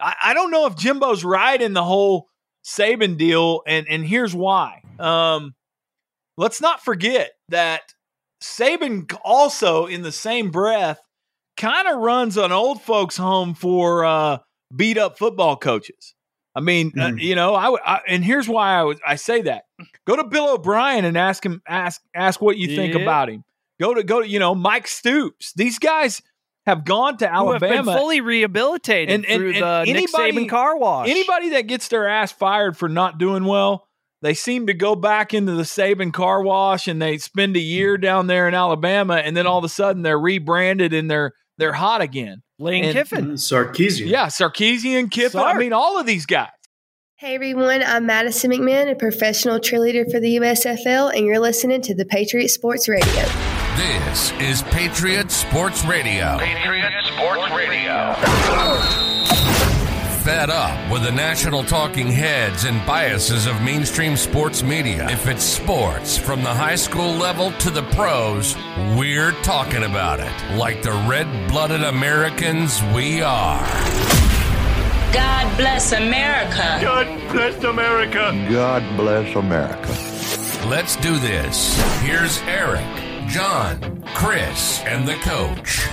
I, I don't know if Jimbo's right in the whole Saban deal, and and here's why. Um, let's not forget that Saban also, in the same breath, kind of runs an old folks' home for uh, beat up football coaches. I mean, mm. uh, hmm. you know, I, I and here's why I was I say that. Go to Bill O'Brien and ask him ask ask what you think about him. Go to go to you know Mike Stoops. These guys have gone to Alabama, fully rehabilitated and, and, through and the anybody, Nick Saban car wash. Anybody that gets their ass fired for not doing well, they seem to go back into the Saban car wash and they spend a year down there in Alabama, and then all of a sudden they're rebranded and they're they're hot again. Lane and, Kiffin, mm, Sarkisian, yeah, Sarkisian, Kiffin. Sark. I mean, all of these guys. Hey everyone, I'm Madison McMahon, a professional cheerleader for the USFL, and you're listening to the Patriot Sports Radio. This is Patriot Sports Radio. Patriot Sports Radio. Fed up with the national talking heads and biases of mainstream sports media. If it's sports from the high school level to the pros, we're talking about it like the red blooded Americans we are. God bless America. God bless America. God bless America. Let's do this. Here's Eric. John, Chris, and the coach.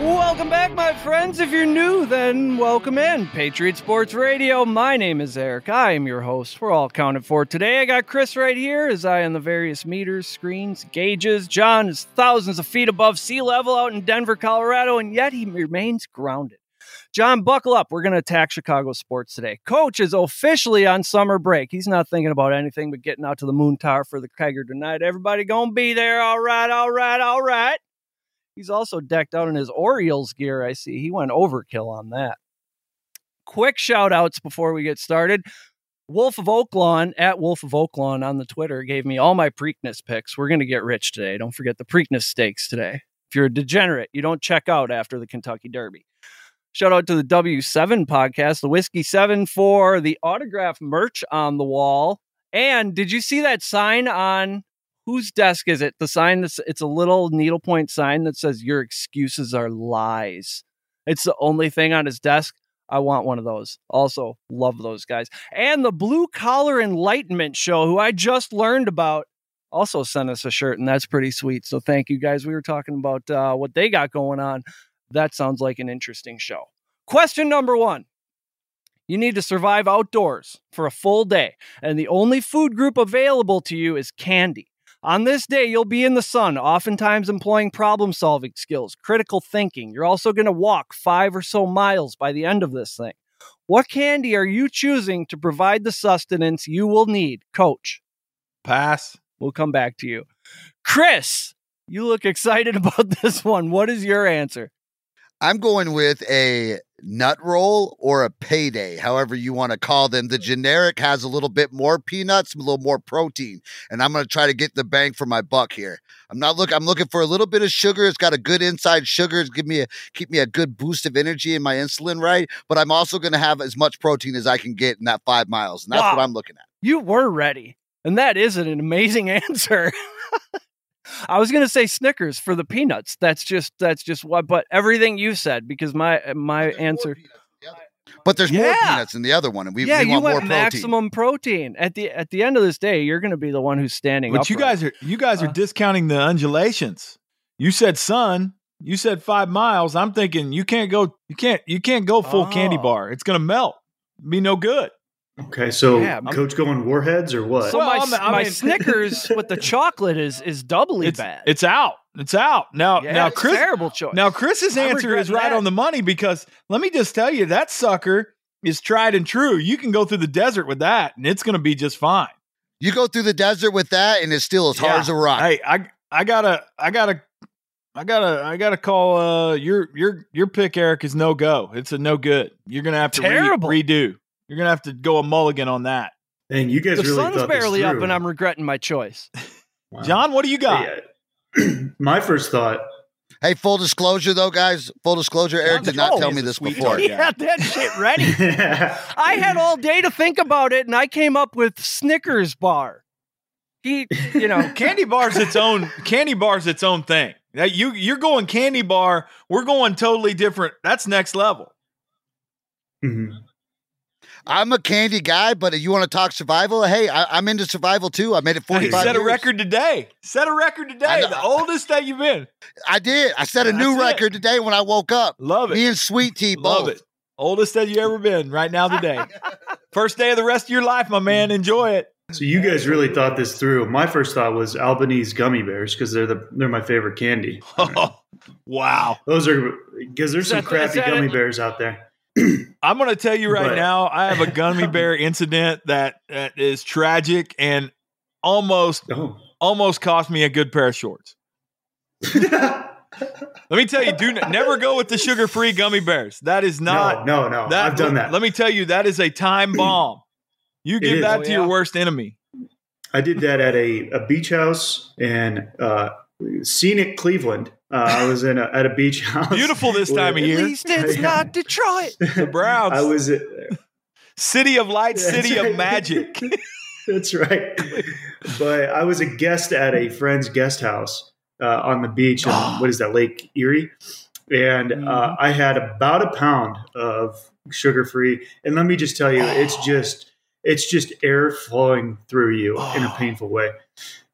Welcome back, my friends. If you're new, then welcome in. Patriot Sports Radio. My name is Eric. I am your host. We're all counted for today. I got Chris right here as I on the various meters, screens, gauges. John is thousands of feet above sea level out in Denver, Colorado, and yet he remains grounded. John, buckle up. We're going to attack Chicago sports today. Coach is officially on summer break. He's not thinking about anything but getting out to the Moon Tower for the Kegger tonight. Everybody going to be there. All right, all right, all right. He's also decked out in his Orioles gear, I see. He went overkill on that. Quick shout outs before we get started. Wolf of Oaklawn at Wolf of Oaklawn on the Twitter gave me all my Preakness picks. We're going to get rich today. Don't forget the Preakness stakes today. If you're a degenerate, you don't check out after the Kentucky Derby. Shout out to the W7 podcast, the Whiskey 7 for the autograph merch on the wall. And did you see that sign on whose desk is it? The sign that's it's a little needlepoint sign that says your excuses are lies. It's the only thing on his desk. I want one of those. Also, love those guys. And the Blue Collar Enlightenment Show, who I just learned about, also sent us a shirt, and that's pretty sweet. So thank you guys. We were talking about uh, what they got going on that sounds like an interesting show. Question number one You need to survive outdoors for a full day, and the only food group available to you is candy. On this day, you'll be in the sun, oftentimes employing problem solving skills, critical thinking. You're also going to walk five or so miles by the end of this thing. What candy are you choosing to provide the sustenance you will need, coach? Pass. We'll come back to you. Chris, you look excited about this one. What is your answer? I'm going with a nut roll or a payday, however you want to call them. The generic has a little bit more peanuts, a little more protein, and I'm going to try to get the bang for my buck here. I'm not looking. I'm looking for a little bit of sugar. It's got a good inside sugar. It's give me a keep me a good boost of energy in my insulin right. But I'm also going to have as much protein as I can get in that five miles, and that's wow. what I'm looking at. You were ready, and that is an amazing answer. I was gonna say Snickers for the peanuts. That's just that's just what. But everything you said because my my answer. But there's yeah. more peanuts in the other one, and we, yeah, we you want went maximum protein. At the at the end of this day, you're going to be the one who's standing. But you guys are you guys are uh, discounting the undulations. You said sun. You said five miles. I'm thinking you can't go. You can't. You can't go full oh. candy bar. It's going to melt. Be no good. Okay, so yeah, coach I'm, going warheads or what? So my, well, my Snickers with the chocolate is is doubly it's, bad. It's out. It's out now. Yeah, now, Chris, terrible choice. Now, Chris's answer is right that. on the money because let me just tell you that sucker is tried and true. You can go through the desert with that, and it's going to be just fine. You go through the desert with that, and it's still as yeah. hard as a rock. Hey, I I gotta I gotta I gotta I gotta call uh your your your pick, Eric, is no go. It's a no good. You're gonna have to re- redo. You're gonna have to go a mulligan on that. And you guys the really sun's barely up, and I'm regretting my choice. wow. John, what do you got? my first thought. Hey, full disclosure though, guys. Full disclosure. Eric did not tell me this before. He had that shit ready. I had all day to think about it, and I came up with Snickers bar. He, you know, candy bar's its own. Candy bar's its own thing. That you you're going candy bar. We're going totally different. That's next level. Mm-hmm. I'm a candy guy, but you want to talk survival? Hey, I, am into survival too. I made it 45 Set years. a record today. Set a record today. The oldest that you've been. I did. I set a That's new record it. today when I woke up. Love it. Me and Sweet Tea Love both. it. Oldest that you ever been right now today. First day of the rest of your life, my man. Enjoy it. So you guys really thought this through. My first thought was Albanese gummy bears because they're the they're my favorite candy. Oh, wow. Those are because there's some crappy gummy bears out there. I'm going to tell you right but, now, I have a gummy bear incident that, that is tragic and almost oh. almost cost me a good pair of shorts. let me tell you, do never go with the sugar-free gummy bears. That is not No, no, no. That, I've done that. Let me tell you, that is a time bomb. You give that oh, to yeah. your worst enemy. I did that at a, a beach house in uh, scenic Cleveland. Uh, I was in a, at a beach house. Beautiful this time of year. At least it's not Detroit. The Browns. I was uh, city of light, city right. of magic. That's right. But I was a guest at a friend's guest house uh, on the beach. In, what is that, Lake Erie? And uh, mm-hmm. I had about a pound of sugar free. And let me just tell you, it's just it's just air flowing through you in a painful way.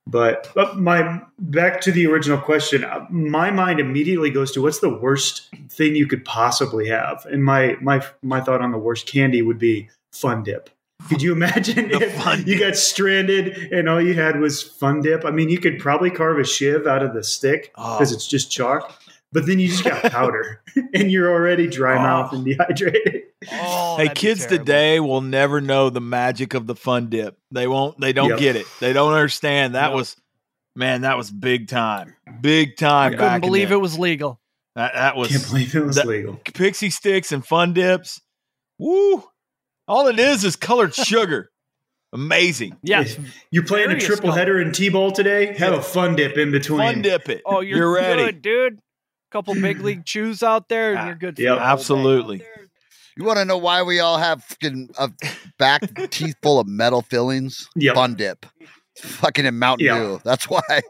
But, but my back to the original question, uh, my mind immediately goes to what's the worst thing you could possibly have, and my my my thought on the worst candy would be Fun Dip. Could you imagine if you got stranded and all you had was Fun Dip? I mean, you could probably carve a shiv out of the stick because oh. it's just chalk, but then you just got powder and you're already dry oh. mouth and dehydrated. Oh, hey, kids today will never know the magic of the fun dip. They won't. They don't yep. get it. They don't understand. That was, man, that was big time. Big time. I couldn't believe it was legal. That, that was. Can't believe it was legal. Pixie sticks and fun dips. Woo! All it is is colored sugar. Amazing. Yes. You're playing a triple header in T-ball today? Have a fun dip in between. Fun dip it. Oh, you're, you're ready, good, dude couple big league chews out there, and ah, you're good. Yeah, absolutely. You want to know why we all have fucking a back teeth full of metal fillings? Yep. Fun dip, fucking in Mountain yep. Dew. That's why.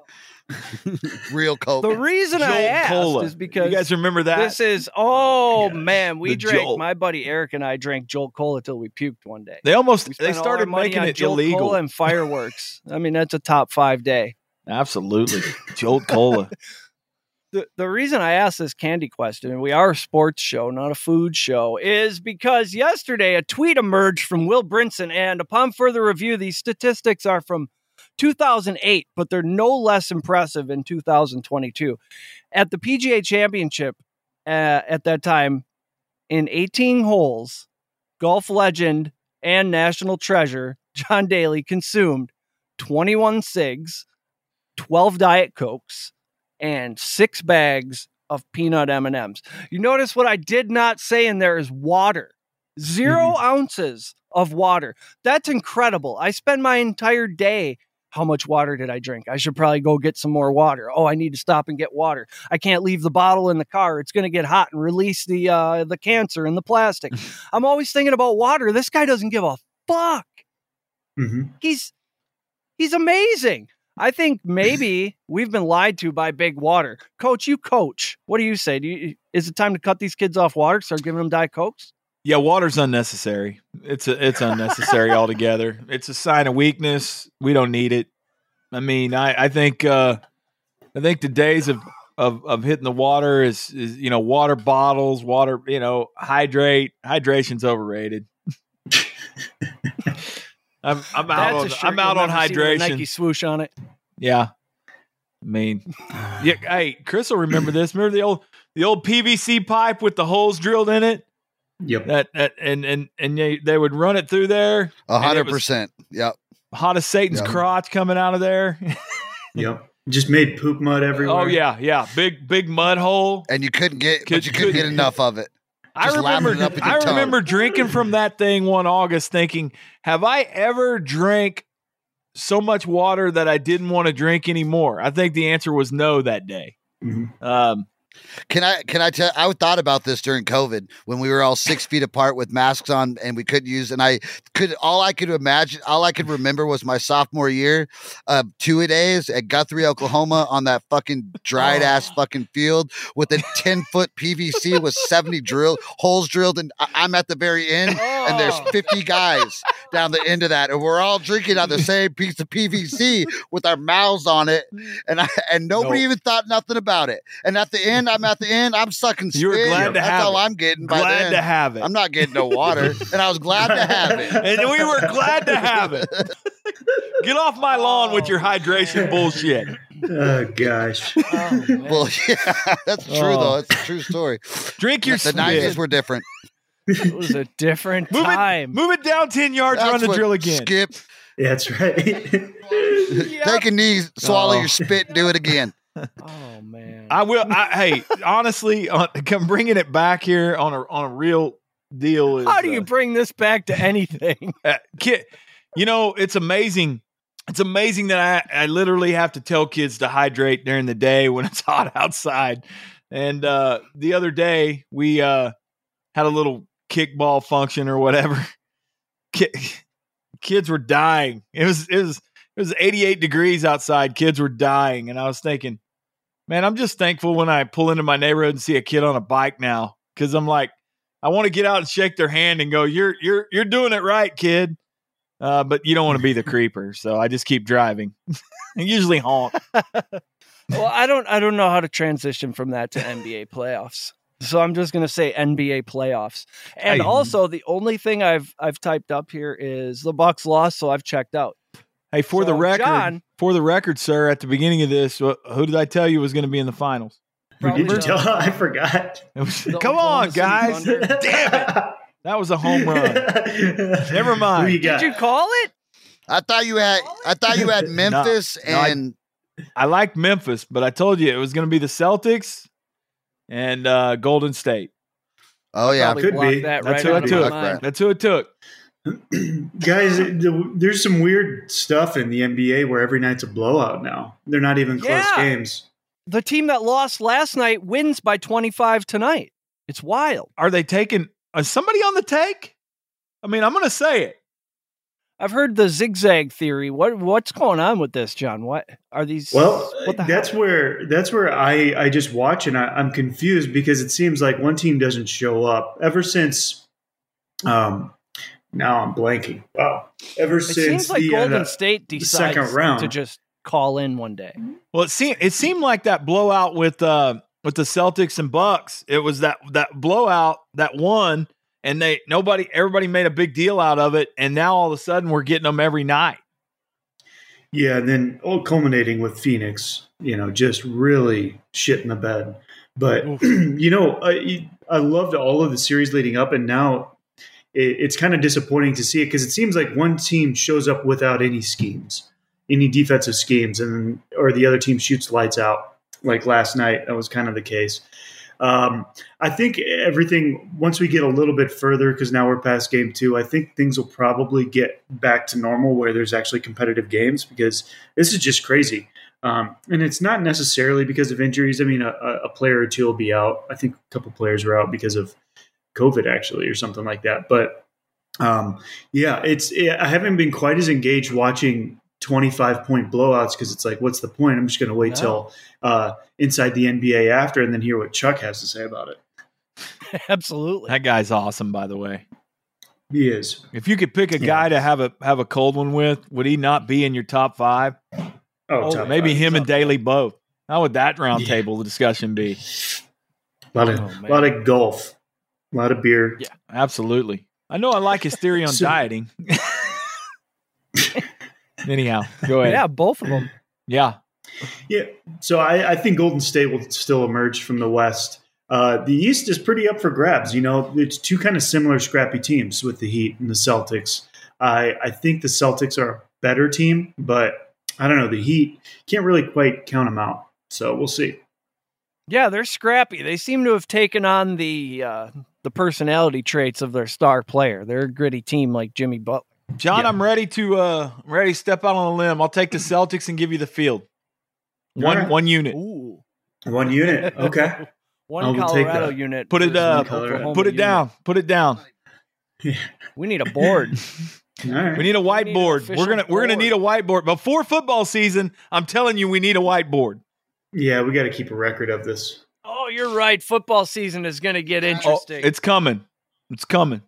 Real Coke. The reason Jolt I asked Cola. is because you guys remember that. This is oh yes. man, we the drank. Jolt. My buddy Eric and I drank Jolt Cola till we puked one day. They almost they started making it Jolt illegal Cola and fireworks. I mean, that's a top five day. Absolutely, Jolt Cola the, the reason I asked this candy question, and we are a sports show, not a food show, is because yesterday a tweet emerged from Will Brinson, and upon further review, these statistics are from 2008, but they're no less impressive in 2022. At the PGA Championship uh, at that time, in 18 holes, golf legend and national treasure John Daly consumed 21 cigs, 12 Diet Cokes, and six bags of peanut M&Ms. You notice what I did not say in there is water. 0 mm-hmm. ounces of water. That's incredible. I spend my entire day how much water did I drink? I should probably go get some more water. Oh, I need to stop and get water. I can't leave the bottle in the car. It's going to get hot and release the uh, the cancer in the plastic. I'm always thinking about water. This guy doesn't give a fuck. Mm-hmm. He's he's amazing. I think maybe we've been lied to by Big Water. Coach, you coach. What do you say? Do you, is it time to cut these kids off water? Start giving them Diet Cokes? Yeah, water's unnecessary. It's a, it's unnecessary altogether. It's a sign of weakness. We don't need it. I mean, I, I think uh, I think the days of, of, of hitting the water is, is you know water bottles, water you know hydrate. Hydration's overrated. I'm I'm out on I'm out on hydration. Nike swoosh on it. Yeah. I mean, yeah. Hey, Chris will remember this. Remember the old the old PVC pipe with the holes drilled in it. Yep. That, that and and and they, they would run it through there. A hundred percent. Yep. Hot as Satan's yep. crotch coming out of there. yep. Just made poop mud everywhere. Oh yeah, yeah. Big big mud hole. And you couldn't get, Could, but you couldn't get enough of it. I remember, I remember drinking from that thing one August, thinking, "Have I ever drank so much water that I didn't want to drink anymore?" I think the answer was no that day. Mm-hmm. Um, Can I can I tell I thought about this during COVID when we were all six feet apart with masks on and we couldn't use and I could all I could imagine all I could remember was my sophomore year of two a days at Guthrie, Oklahoma on that fucking dried ass oh. fucking field with a 10 foot PVC with 70 drill holes drilled and I'm at the very end and there's Oh. 50 guys down the end of that and we're all drinking on the same piece of PVC with our mouths on it and I and nobody Nope. even thought nothing about it. And at the end, I'm at the end, I'm sucking spit. You were glad to That's have all it. I'm getting by Glad then. to have it. I'm not getting no water, and I was glad to have it. and we were glad to have it. Get off my lawn with your oh, hydration bullshit. Oh gosh. Oh. Well, yeah, that's true Oh. though. It's a true story. Drink your the spit. '90s were different. it was a different Move time. it, move it down ten yards. That's run the what- drill again. Skip, Yeah, that's right. take a knee, swallow Oh. your spit, and do it again. Oh man. I will. I, hey, honestly, on, come bringing it back here on a on a real deal. Is, How do you uh, bring this back to anything? uh, kid, you know, it's amazing. It's amazing that I, I literally have to tell kids to hydrate during the day when it's hot outside. And uh, the other day we uh, had a little kickball function or whatever. Ki- kids were dying. It was it was it was 88 degrees outside. Kids were dying, and I was thinking, man, I'm just thankful when I pull into my neighborhood and see a kid on a bike now because I'm like, I want to get out and shake their hand and go, "You're you're you're doing it right, kid." Uh, but you don't want to be the creeper, so I just keep driving. I usually honk. well, I don't I don't know how to transition from that to NBA playoffs. So I'm just going to say NBA playoffs. And Hey. also the only thing I've I've typed up here is the Bucks lost, so I've checked out. Hey, for the record, John- for the record, sir, at the beginning of this, who did I tell you was going to be be in the finals? Who did you tell? I forgot. Was, come on, guys! Damn it! That was a home run. Never mind. Who you? Did you call it? I thought you had. I thought you had Memphis no, I- and I like Memphis, but I told you it was going to be the Celtics and uh, Golden State. oh yeah, could be. that That's right who I out of took. my mind. That's who it took. Guys, the, there's some weird stuff in the NBA where every night's a blowout now. They're not even close Yeah. games. The team that lost last night wins by 25 tonight. It's wild. Are they taking? Is somebody on the take? I mean, I'm going to say it. I've heard the zigzag theory. What what's going on with this, John? What are these? Well, what the that's hell? where that's where I I just watch and I, I'm confused because it seems like one team doesn't show up ever since. Um, now I'm blanking. Wow, ever It since seems like the, Golden uh, State the decides second round. to just call in one day. Well, it seemed it seemed like that blowout with uh with the Celtics and Bucks. It was that that blowout that won, and they nobody everybody made a big deal out of it, and now all of a sudden we're getting them every night. Yeah, and then all culminating with Phoenix, you know, just really shit in the bed. But you know, I, I loved all of the series leading up, and now it, it's kind of disappointing to see it because it seems like one team shows up without any schemes, any defensive schemes, and or the other team shoots lights out. Like last night, that was kind of the case. Um, I think everything once we get a little bit further, because now we're past game two. I think things will probably get back to normal where there's actually competitive games because this is just crazy. Um, and it's not necessarily because of injuries. I mean, a, a player or two will be out. I think a couple players are out because of COVID, actually, or something like that. But um, yeah, it's I haven't been quite as engaged watching 25 point blowouts because it's like, what's the point? I'm just going to wait No. till uh, inside the NBA after and then hear what Chuck has to say about it. Absolutely. That guy's awesome, by the way. He is. If you could pick a Yeah. guy to have a have a cold one with, would he not be in your top five? Oh, Oh, top maybe five. him and Top five. Daly both. How would that roundtable Yeah. discussion be? A lot of, Oh, man. lot of golf, a lot of beer. Yeah. Absolutely. I know I like his theory on So- dieting. Anyhow, go ahead. Yeah, both of them. Yeah. Yeah. So I, I think Golden State will still emerge from the West. Uh, the East is pretty up for grabs. You know, it's two kind of similar scrappy teams with the Heat and the Celtics. I, I think the Celtics are a better team, but I don't know. The Heat can't really quite count them out. So we'll see. Yeah, they're scrappy. They seem to have taken on the uh, the personality traits of their star player. They're a gritty team like Jimmy Butler. John, Yeah. I'm ready to uh I'm ready to step out on a limb. I'll take the Celtics and give you the field. One All right. one unit. Ooh. One unit. Okay. One I will take Colorado that. unit. Put it versus uh, one Colorado. Oklahoma put it unit. down. Put it down. We need a board. All right. We need a We need whiteboard. we're gonna we're gonna need a whiteboard before football season. I'm telling you, we need a whiteboard. yeah, we got to keep a record of this. Oh, you're right. Football season is going to get Oh, interesting. it's coming. It's coming.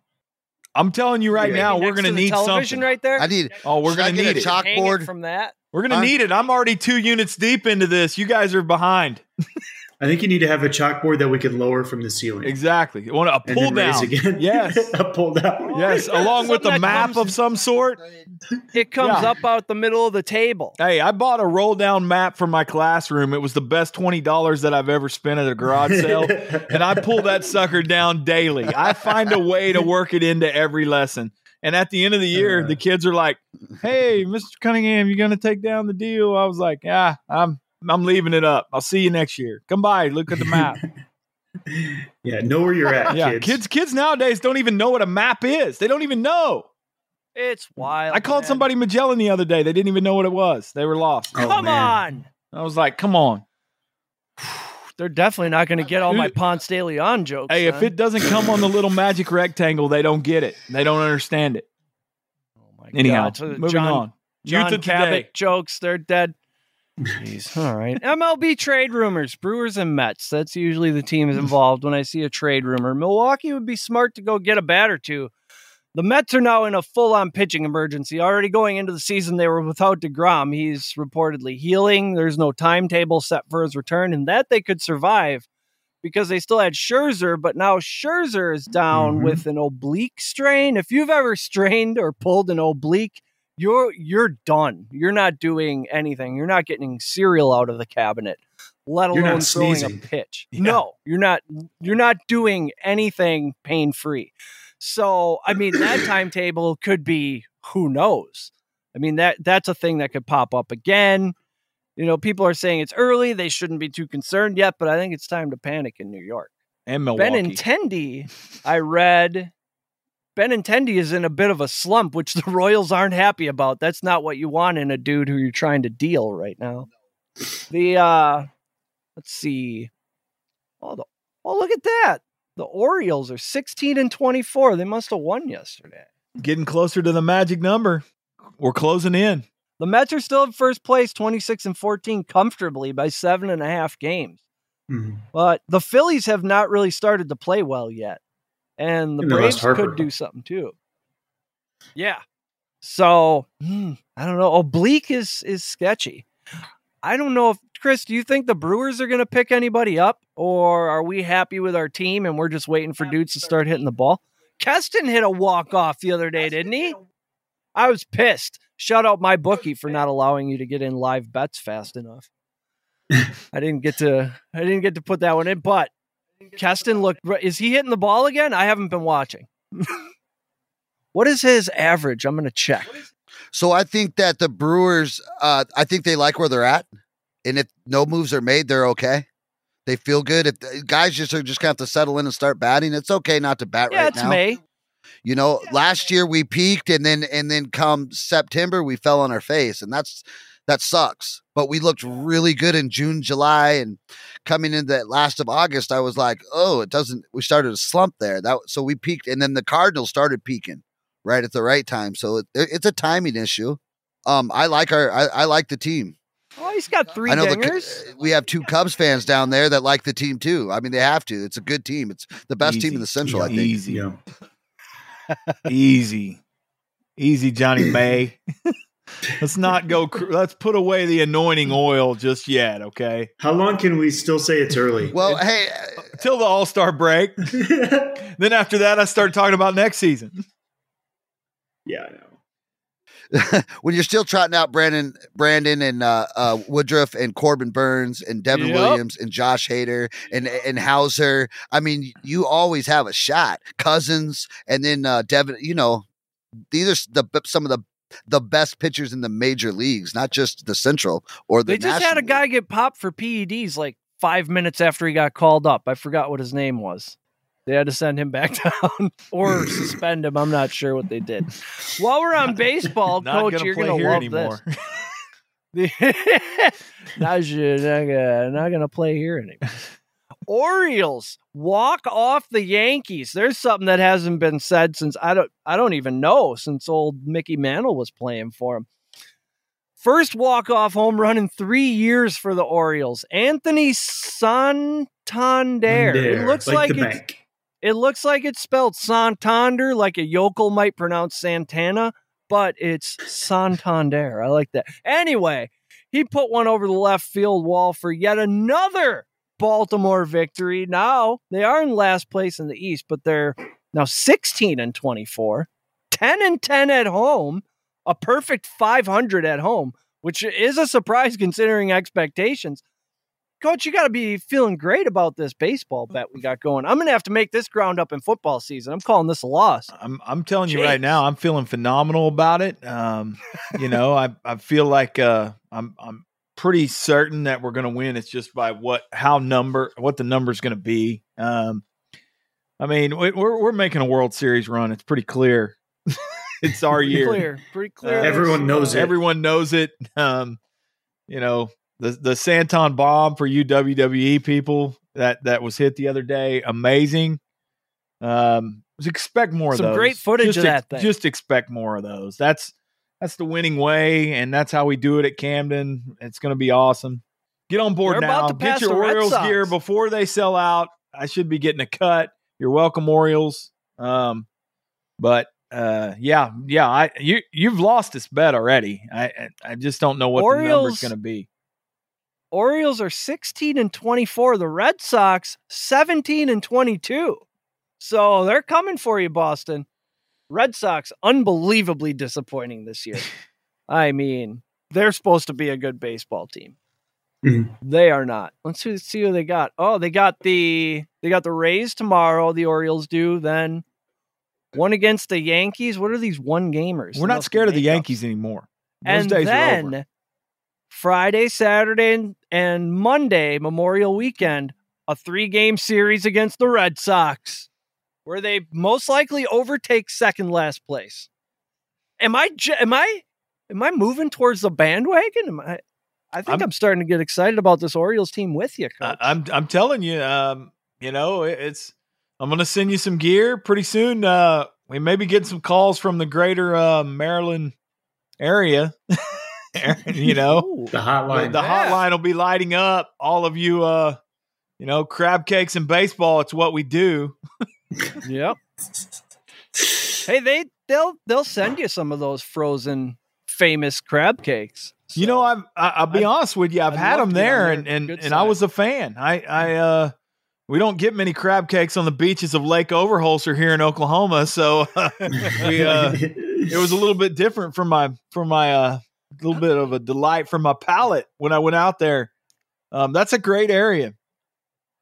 I'm telling you right Maybe now, we're gonna need television something. right there. I need. Oh, we're gonna get a need it. chalk- Hang it chalkboard. from that. We're gonna need it. I'm already two units deep into this. You guys are behind. I think you need to have a chalkboard that we could lower from the ceiling. Exactly. You want a And pull then raise down? again. Yes. a pull down. Yes, along with Something a map comes- of some sort. It comes Yeah. up out the middle of the table. Hey, I bought a roll down map for my classroom. It was the best twenty dollars that I've ever spent at a garage sale, and I pull that sucker down daily. I find a way to work it into every lesson. And at the end of the year, Uh. the kids are like, "Hey, Mr. Cunningham, you gonna take down the deal?" I was like, "Yeah, I'm I'm leaving it up. I'll see you next year. Come by, look at the map." yeah, know where you're at, yeah, kids. kids kids nowadays don't even know what a map is. They don't even know. It's wild. I called man. somebody Magellan the other day. They didn't even know what it was. They were lost. Oh, Come man. on. I was like, "Come on." They're definitely not going to get all my Ponce de Leon jokes. Hey, if it doesn't come on the little magic rectangle, they don't get it. They don't understand it. oh my Anyhow, God. So moving John, on. John Youth of Cabot today. jokes, they're dead. Jeez. All right. MLB trade rumors, Brewers and Mets. That's usually the teams involved when I see a trade rumor. Milwaukee would be smart to go get a bat or two. The Mets are now in a full on pitching emergency. Already going into the season, they were without DeGrom. He's reportedly healing. There's no timetable set for his return, and that they could survive because they still had Scherzer, but now Scherzer is down Mhm. with an oblique strain. If you've ever strained or pulled an oblique, you're you're done. You're not doing anything. You're not getting cereal out of the cabinet, let You're alone throwing sneezing. a pitch. Yeah. No, you're not. You're not doing anything pain free. So I mean, that timetable could be who knows. I mean that that's a thing that could pop up again. You know, people are saying it's early; they shouldn't be too concerned yet. But I think it's time to panic in New York. And Milwaukee. Benintendi, I read Benintendi is in a bit of a slump, which the Royals aren't happy about. That's not what you want in a dude who you're trying to deal right now. The uh let's see. Oh, the, oh look at that. The Orioles are 16 and 24. They must have won yesterday. Getting closer to the magic number. We're closing in. The Mets are still in first place, 26 and 14, comfortably by seven and a half games. Mhm. But the Phillies have not really started to play well yet. And the And Braves Harper. could do something too. Yeah. So hmm, I don't know. Oblique is is sketchy. I don't know if Chris, do you think the Brewers are gonna pick anybody up? Or are we happy with our team and we're just waiting for dudes to start hitting the ball? Keston hit a walk off the other day, didn't he? I was pissed. Shout out my bookie for not allowing you to get in live bets fast enough. I didn't get to I didn't get to put that one in, but Keston looked is he hitting the ball again? I haven't been watching. what is his average? I'm gonna check. So I think that the Brewers, uh, I think they like where they're at, and if no moves are made, they're okay. They feel good. If uh, guys just are just gonna have to settle in and start batting, it's okay not to bat Yeah, right it's now. May. You know, last year we peaked, and then and then come September we fell on our face, and that's that sucks. But we looked really good in June, July, and coming into that last of August, I was like, oh, it doesn't. We started a slump there. That so we peaked, and then the Cardinals started peaking right at the right time. So it, it's a timing issue. Um, I like our, I, I like the team. Oh, he's got three I know the, dingers. Cu- we have two Cubs fans down there that like the team too. I mean, they have to. It's a good team. It's the best team in the Central. I think. Easy. Easy. Easy, Johnny May. let's not go. Let's put away the anointing oil just yet, okay? How long can we still say it's early? Well, hey, Till the All Star break. then after that, I start talking about next season. Yeah, I know. when you're still trotting out Brandon, Brandon and uh, uh, Woodruff and Corbin Burnes and Devin Yep. Williams and Josh Hader and and Hauser, I mean, you always have a shot. Cousins and then uh, Devin, you know, these are the some of the the best pitchers in the major leagues, not just the Central or the. They just had a guy League. get popped for PEDs like five minutes after he got called up. I forgot what his name was. They had to send him back down or suspend him. I'm not sure what they did. While we're on baseball, coach, gonna you're gonna here love anymore. this. not not gonna play here anymore. Orioles walk off the Yankees. There's something that hasn't been said since I don't I don't even know since old Mickey Mantle was playing for him. First walk off home run in three years for the Orioles. Anthony Santander. It looks like, the it's, bank. it looks like it's spelled Santander, like a yokel might pronounce Santana, but it's Santander. I like that. Anyway, he put one over the left field wall for yet another Baltimore victory. Now they are in last place in the East, but they're now 16 and 24, 10 and 10 at home, a perfect 500 at home, which is a surprise considering expectations. Coach, you got to be feeling great about this baseball bet we got going. I'm going to have to make this ground up in football season. I'm calling this a loss. I'm I'm telling you right now, I'm feeling phenomenal about it. Um, you know, I I feel like uh, I'm I'm pretty certain that we're going to win. It's just by what how number what the number's going to be. Um, I mean, we- we're we're making a World Series run. It's pretty clear. it's our Pretty year. clear. Pretty clear. Uh, Everyone knows it. Everyone knows it. Um, you know, the the Santon bomb for you WWE people that that was hit the other day, amazing. Um, expect more of Some those. great footage just of that thing. Just expect more of those. That's that's the winning way, and that's how we do it at Camden. It's going to be awesome. Get on board They're now. about to Get your Orioles gear before they sell out. I should be getting a cut. You're welcome, Orioles. Um, but uh, yeah, yeah, I you you've lost this bet already. I I, just don't know what the number's Orioles- going to be. Orioles are 16 and 24. The Red Sox 17 and 22. So they're coming for you, Boston. Red Sox unbelievably disappointing this year. I mean, they're supposed to be a good baseball team. Mhm. They are not. Let's see, see who they got. Oh, they got the they got the Rays tomorrow. The Orioles do then one against the Yankees. What are these one gamers? We're not scared of the Yankees anymore. Those and days are then over. Friday, Saturday, and, and Monday, Memorial Weekend, a three game series against the Red Sox, where they most likely overtake second last place. Am I Am I? Am I moving towards the bandwagon? Am I? I think I'm, I'm- starting to get excited about this Orioles team with you, I, coach. I'm I'm telling you, um, you know, it- it's I'm going to send you some gear pretty soon. Uh, we maybe get some calls from the greater uh, Maryland area. you know, Ooh. The the, hotline. the Yeah. hotline will be lighting up. All of you, uh, you know, crab cakes and baseball. It's what we do. Yep. hey, they they'll they'll send you some of those frozen famous crab cakes. You know, I've, I, I'll be I'd- honest with you. I've I'd had them to be on there, there. and and, and I was a fan. I I uh, we don't get many crab cakes on the beaches of Lake Overholser here in Oklahoma, so we uh, it was a little bit different from my from my uh, little bit of a delight from my palate when I went out there. Um, that's a great area.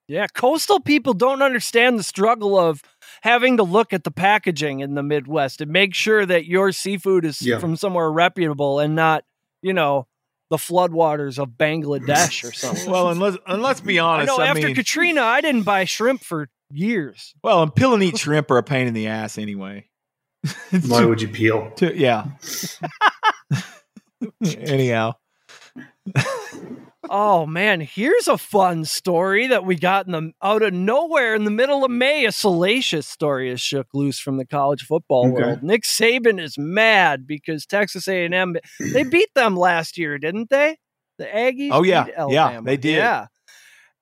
Yeah, coastal people don't understand the struggle of having to look at the packaging in the Midwest and make sure that your seafood is Yeah. from somewhere reputable and not, you know, the floodwaters of Bangladesh or something. Well, and let's and let's be I honest. know I, after mean, Katrina, I didn't buy shrimp for years. well, and peel and eat shrimp are a pain in the ass anyway. Why would you peel? too- yeah. Anyhow, Oh man, here's a fun story that we got in the out of nowhere in the middle of May. A salacious story is shook loose from the college football Okay. world. Nick Saban is mad because Texas A&M they beat them last year, didn't they? The Aggies. Oh, yeah. Yeah, they did. Yeah.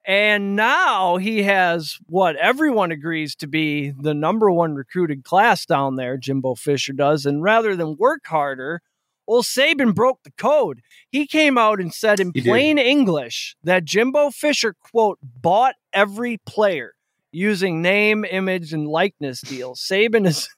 And now he has what everyone agrees to be the number one recruited class down there, Jimbo Fisher does. And rather than work harder, well, Saban broke the code. He came out and said in He did. plain English that Jimbo Fisher, quote, bought every player using name, image, and likeness deals. Saban is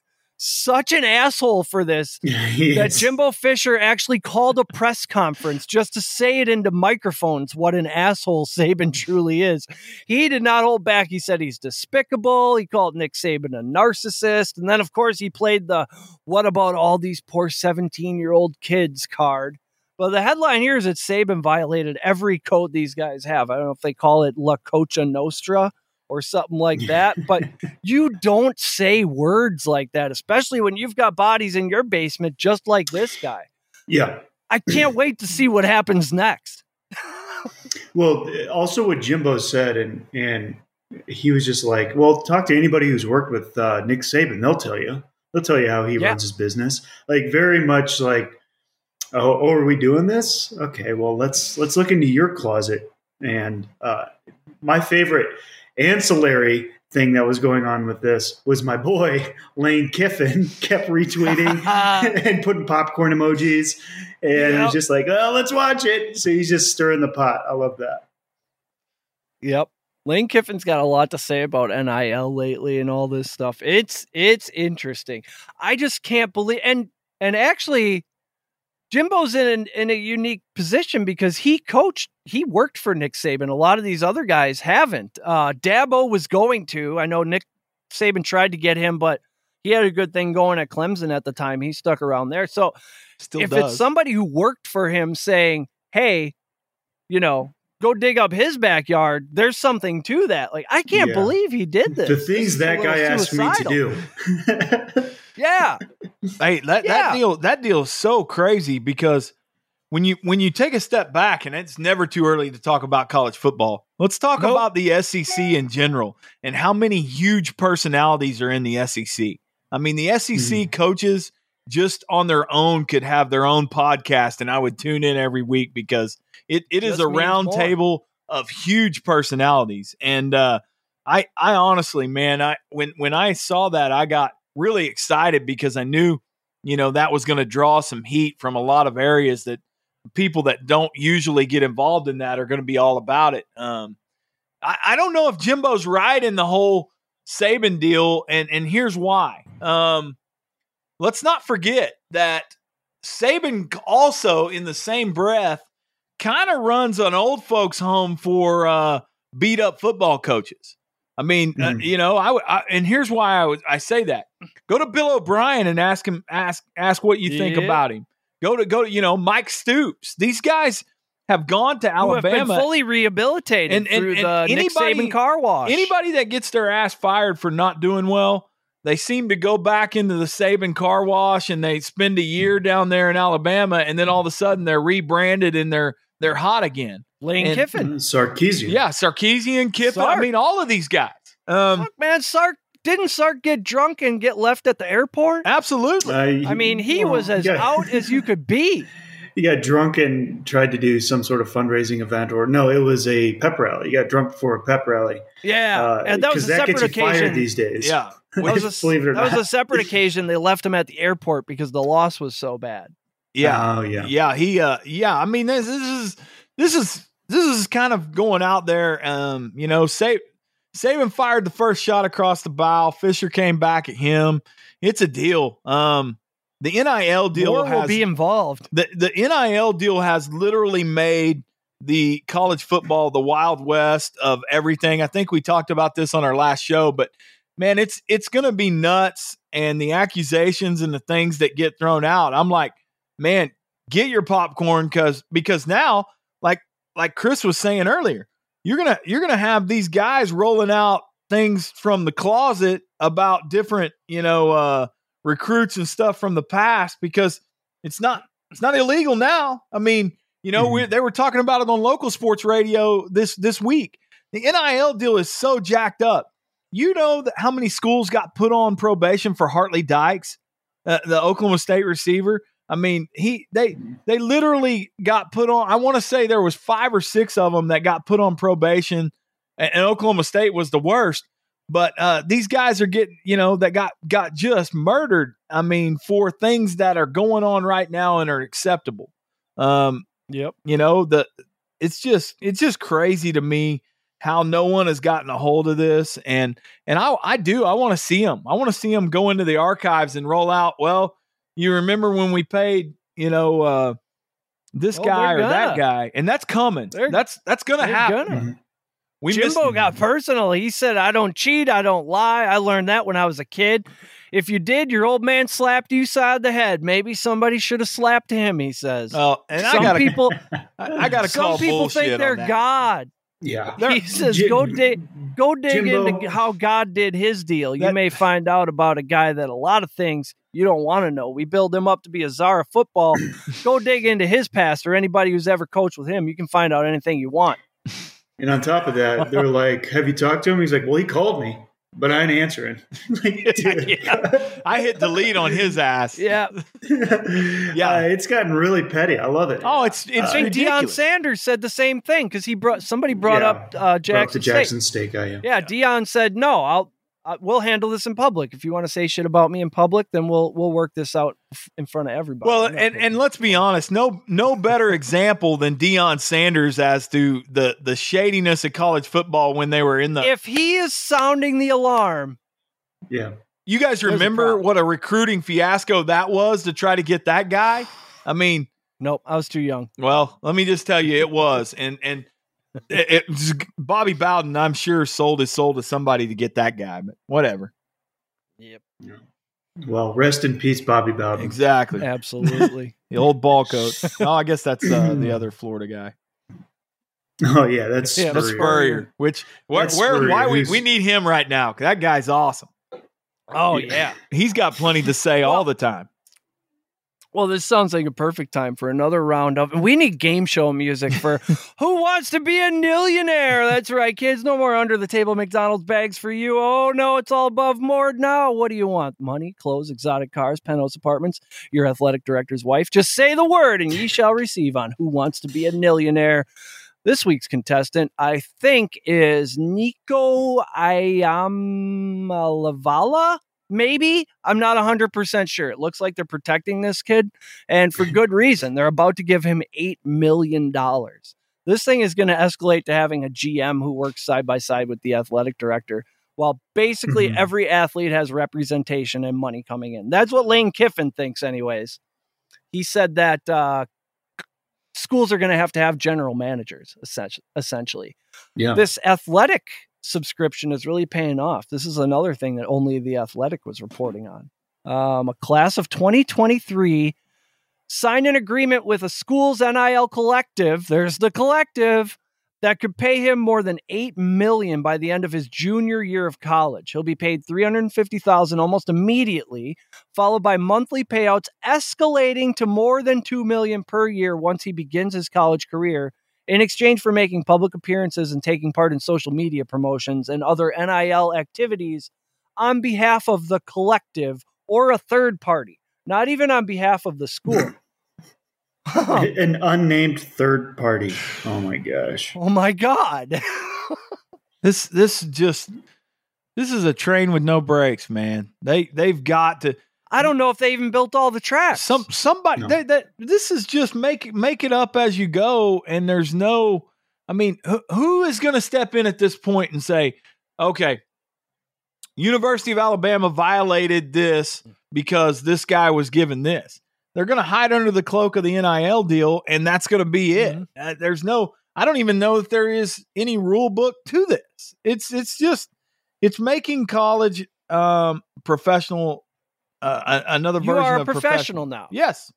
such an asshole for this that. Jimbo Fisher actually called a press conference just to say it into microphones what an asshole Saban truly is. He did not hold back. He said he's despicable. He called Nick Saban a narcissist. And then, of course, he played the what about all these poor 17 year old kids card. But the headline here is that Saban violated every code these guys have. I don't know if they call it La Cocha Nostra or something like that, but you don't say words like that, especially when you've got bodies in your basement just like this guy. yeah. I can't wait to see what happens next. Well, also what Jimbo said, and and he was just like, "Well, talk to anybody who's worked with uh, Nick Saban; they'll tell you. They'll tell you how he Yeah. runs his business. Like very much like, oh, oh, are we doing this? Okay, well, let's let's look into your closet. And uh, my favorite ancillary thing that was going on with this was my boy Lane Kiffin kept retweeting and putting popcorn emojis, and Yep. it's just like, oh, let's watch it. So he's just stirring the pot. I love that. Yep. Lane Kiffin's got a lot to say about NIL lately and all this stuff. It's it's interesting. I just can't believe and and actually Jimbo's in an, in a unique position because he coached he worked for Nick Saban. A lot of these other guys haven't. Uh Dabo was going to. I know Nick Saban tried to get him, but he had a good thing going at Clemson at the time. He stuck around there. So Still if does. it's somebody who worked for him saying, "Hey, you know, go dig up his backyard," there's something to that. Like I can't Yeah. believe he did this. The things is a that little guy asked me to do. Yeah, Hey, that, Yeah. that deal that deal is so crazy because when you when you take a step back and it's never too early to talk about college football. Let's talk Nope. about the SEC in general and how many huge personalities are in the SEC. I mean, the SEC Mm-hmm. coaches just on their own could have their own podcast and I would tune in every week because it, it is a round more. table of huge personalities. And uh I I honestly, man, I when when I saw that I got really excited because I knew you know that was going to draw some heat from a lot of areas that people that don't usually get involved in that are going to be all about it. Um, I, I don't know if Jimbo's right in the whole Saban deal, and and here's why. Um, let's not forget that Saban also, in the same breath, kind of runs an old folks' home for uh, beat up football coaches. I mean, uh, Mhm. you know, I, would- I and here's why I would I say that. Go to Bill O'Brien and ask him ask ask what you think about him. Go to go to you know Mike Stoops. These guys have gone to who have been Alabama. fully rehabilitated And- and- through and the Nick anybody- Saban car wash. Anybody that gets their ass fired for not doing well, they seem to go back into the Saban car wash and they spend a year down there in Alabama, and then all of a sudden they're rebranded and they're they're hot again. Lane and- Kiffin. Sarkisian. Yeah, Sarkisian, Kiffin. I mean, all of these guys. Um, Fuck, man, Sark didn't Sark get drunk and get left at the airport? absolutely. Uh, I mean, he well, was as got- out as you could be. He got drunk and tried to do some sort of fundraising event, or no, it was a pep rally. He got drunk before a pep rally. Yeah, Uh, and that was a that separate gets you occasion. fired these days. Yeah. That was a, Believe it or that was a separate occasion. They left him at the airport because the loss was so bad. Yeah. Oh yeah. yeah he uh yeah i mean this, this is this is this is kind of going out there um you know save. Saban fired the first shot across the bow fisher came back at him it's a deal um the nil deal More has will be involved. the, the nil deal has literally made the college football the wild west of everything i think we talked about this on our last show but man it's it's gonna be nuts and the accusations and the things that get thrown out i'm like man get your popcorn because because now like like chris was saying earlier you're gonna you're gonna have these guys rolling out things from the closet about different you know uh recruits and stuff from the past because it's not it's not illegal now. I mean you know we, they were talking about it on local sports radio this this week. The nil deal is so jacked up. You know that how many schools got put on probation for Hart Lee Dykes uh, the oklahoma state receiver I mean, he they they literally got put on. I want to say there was five or six of them that got put on probation, and, and Oklahoma State was the worst. But uh, these guys are getting, you know, that got got just murdered. I mean, for things that are going on right now and are acceptable. Um, Yep. you know, the it's just it's just crazy to me how no one has gotten a hold of this, and and I I do I want to see them. I want to see them go into the archives and roll out. Well, you remember when we paid, you know, uh, this Oh, guy or they're that guy, and that's coming. They're- that's that's gonna happen. gonna. We missed- got personal. He said, I don't cheat. I don't lie. I learned that when I was a kid. If you did, your old man slapped you side the head. Maybe somebody should have slapped him, he says. Oh, and I some gotta, people I, I gotta some call people bullshit think they're on that. God. Yeah. he says, Jim- go dig go dig Jimbo- into how God did his deal. You That- may find out about a guy that a lot of things you don't want to know. We build him up to be a czar of football. go dig into his past or anybody who's ever coached with him. You can find out anything you want. And on top of that, they're like, "Have you talked to him?" He's like, "Well, he called me, but I ain't answering." like, dude. Yeah. I hit delete on his ass. Yeah. yeah, uh, it's gotten really petty. I love it. Oh, it's it's I think Deion. Sanders said the same thing because he brought somebody brought Yeah. up uh, Brought up Jackson, the Jackson State guy. Yeah. State. Yeah, Deion said no. I'll uh, we'll handle this in public. If you want to say shit about me in public, then we'll we'll work this out f- in front of everybody. Well, and, taking- and let's be honest, no no better example than Deion Sanders as to the the shadiness of college football when they were in the. if he is sounding the alarm, Yeah. you guys There's a remember what a recruiting fiasco that was to try to get that guy? I mean, nope, I was too young. well, let me just tell you, it was, and and it, it Bobby Bowden, I'm sure, sold his soul to somebody to get that guy, but whatever. Yep, Well, rest in peace, Bobby Bowden. Exactly, absolutely. the old ball coach. Oh, I guess that's uh, the other Florida guy. Oh yeah, that's Yeah, That's Spurrier. Spurrier. Which where, That's where Spurrier, why we we need him right now? 'cause that guy's awesome. oh Yeah. yeah. He's got plenty to say all the time. Well, this sounds like a perfect time for another round of. We need game show music for Who Wants to Be a Millionaire? That's right, kids. No more under the table McDonald's bags for you. Oh, no, it's all above board now. What do you want? Money, clothes, exotic cars, penthouse apartments, your athletic director's wife. Just say the word and ye shall receive on Who Wants to Be a Millionaire. This week's contestant, I think, is Nico Iamaleava. Maybe I'm not 100% sure. It looks like they're protecting this kid, and for good reason. They're about to give him $8 million. This thing is going to escalate to having a GM who works side by side with the athletic director, while basically Mhm. every athlete has representation and money coming in. That's what Lane Kiffin thinks, anyways. He said that uh, schools are going to have to have general managers, essentially. essentially Yeah. this athletic subscription is really paying off. This is another thing that only the athletic was reporting on. Um, a class of 2023 signed an agreement with a school's NIL collective. There's the collective that could pay him more than 8 million by the end of his junior year of college. He'll be paid 350,000 almost immediately, followed by monthly payouts escalating to more than 2 million per year once he begins his college career in exchange for making public appearances and taking part in social media promotions and other NIL activities on behalf of the collective or a third party, not even on behalf of the school. An unnamed third party. Oh my gosh. oh my God. This this just this is a train with no brakes, man. They they've got to I don't know if they even built all the tracks. some somebody No. they, that this is just make make it up as you go and there's no I mean who, who is going to step in at this point and say okay University of Alabama violated this because this guy was given this. They're going to hide under the cloak of the NIL deal and that's going to be it. Uh, there's no I don't even know if there is any rule book to this. It's it's just it's making college um professional uh, another you version are a of professional now. Yes,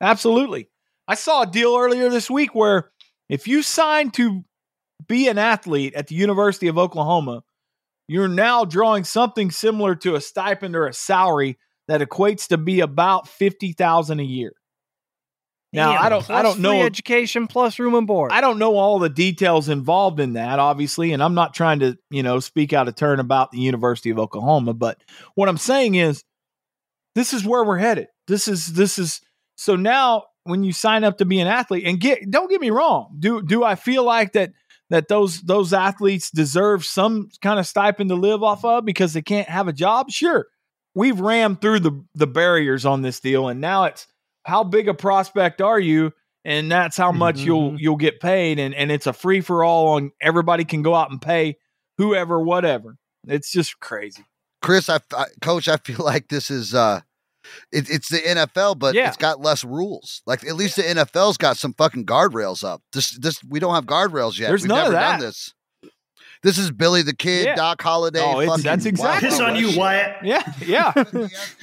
absolutely. I saw a deal earlier this week where if you sign to be an athlete at the University of Oklahoma, you're now drawing something similar to a stipend or a salary that equates to be about fifty thousand a year. Now Damn, I don't I don't know education plus room and board. I don't know all the details involved in that, obviously, and I'm not trying to, you know, speak out of turn about the University of Oklahoma, but what I'm saying is this is where we're headed. This is this is so now when you sign up to be an athlete and get don't get me wrong, do do I feel like that that those those athletes deserve some kind of stipend to live off of because they can't have a job? Sure. We've rammed through the the barriers on this deal and now it's how big a prospect are you and that's how much you'll Mhm. you'll get paid and and it's a free for all on everybody can go out and pay whoever whatever it's just crazy Chris, I, I coach, I feel like this is uh it, it's the NFL, but Yeah. it's got less rules. Like at least the NFL's got some fucking guardrails up. This this we don't have guardrails yet. There's We've none of never done that. this. This is Billy the Kid, Yeah. Doc Holliday. Oh, fucking that's exactly Piss on you, Wyatt. yeah yeah with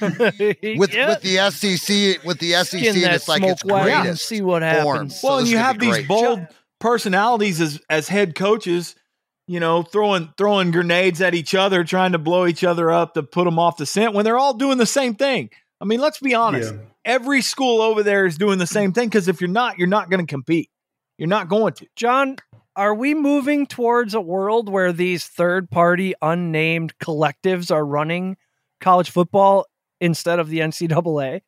Yeah. with the SEC with the SEC, and it's like it's wagon and greatest. see what form. happens. So well and you have these great. bold personalities as as head coaches you know throwing throwing grenades at each other trying to blow each other up to put them off the scent when they're all doing the same thing i mean let's be honest Yeah. every school over there is doing the same thing because if you're not you're not going to compete you're not going to John, are we moving towards a world where these third party unnamed collectives are running college football instead of the NCAA?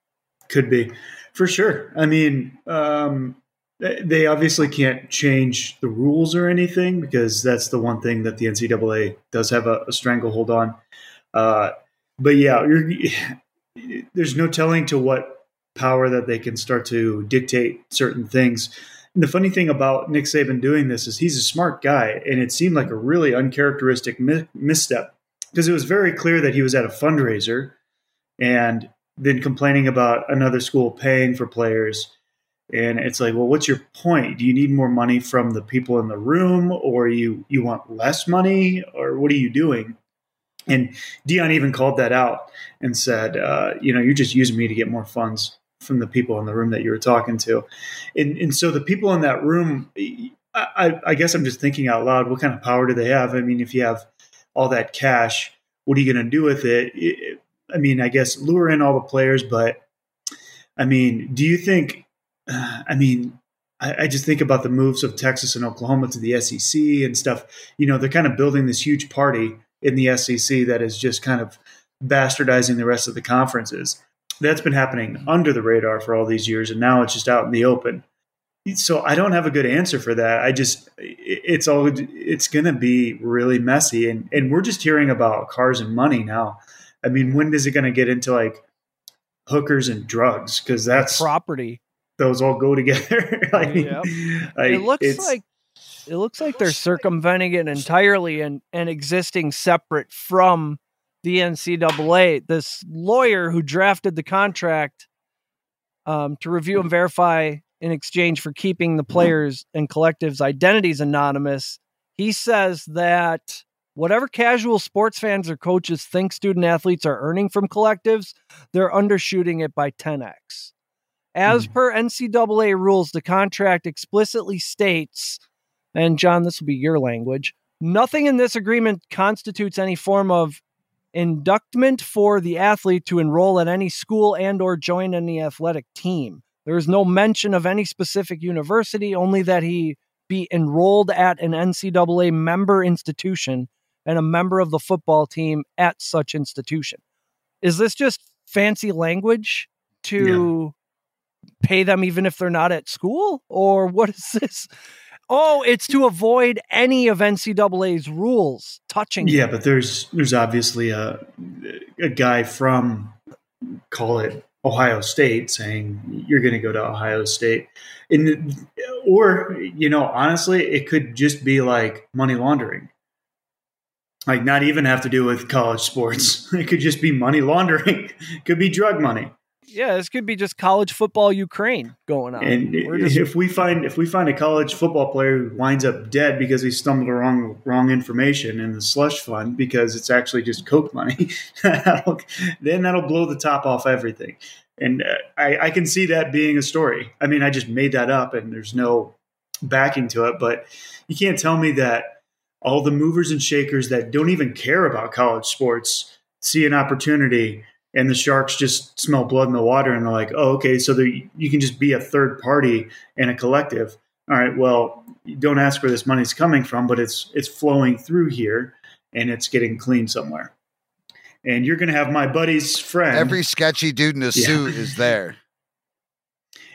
Could be, for sure. I mean, um, they obviously can't change the rules or anything because that's the one thing that the NCAA does have a, a stranglehold on. Uh, but yeah, there's no telling to what power that they can start to dictate certain things. And the funny thing about Nick Saban doing this is he's a smart guy, and it seemed like a really uncharacteristic mi- misstep because it was very clear that he was at a fundraiser and then complaining about another school paying for players. And it's like, well, what's your point? Do you need more money from the people in the room, or you you want less money, or what are you doing? And Deion even called that out and said, uh, you know, you're just using me to get more funds from the people in the room that you were talking to. And, and so the people in that room, I, I guess I'm just thinking out loud, what kind of power do they have? I mean, if you have all that cash, what are you going to do with it? I mean, I guess lure in all the players, but I mean, do you think, I mean, I, just think about the moves of Texas and Oklahoma to the SEC and stuff. You know, they're kind of building this huge party in the SEC that is just kind of bastardizing the rest of the conferences. That's been happening mm-hmm. under the radar for all these years, and now it's just out in the open. So I don't have a good answer for that. I just it's all it's going to be really messy, and and we're just hearing about cars and money now. I mean, when is it going to get into like hookers and drugs? Because that's property. Those all go together. I mean, yep. I, it looks like it looks like they're circumventing it entirely and, and existing separate from the NCAA. This lawyer who drafted the contract um, to review and verify in exchange for keeping the players and collectives' identities anonymous, he says that whatever casual sports fans or coaches think student athletes are earning from collectives, they're undershooting it by 10x. As mm. per NCAA rules, the contract explicitly states and John, this will be your language. Nothing in this agreement constitutes any form of inductment for the athlete to enroll at any school and or join any athletic team. There is no mention of any specific university, only that he be enrolled at an NCAA member institution and a member of the football team at such institution. Is this just fancy language to yeah. pay them even if they're not at school? Or what is this? Oh, it's to avoid any of NCAA's rules touching. Yeah, but there's there's obviously a a guy from call it Ohio State saying you're going to go to Ohio State, and or you know honestly, it could just be like money laundering. Like not even have to do with college sports. It could just be money laundering. it could be drug money yeah, this could be just college football Ukraine going on. And just... if we find if we find a college football player who winds up dead because he stumbled wrong wrong information in the slush fund because it's actually just coke money, then that'll blow the top off everything. And uh, I, I can see that being a story. I mean, I just made that up, and there's no backing to it. But you can't tell me that all the movers and shakers that don't even care about college sports see an opportunity and the sharks just smell blood in the water and they're like, oh, okay, so you can just be a third party and a collective. All right, well, don't ask where this money's coming from, but it's it's flowing through here and it's getting clean somewhere. And you're going to have my buddy's friend. Every sketchy dude in a yeah. suit is there.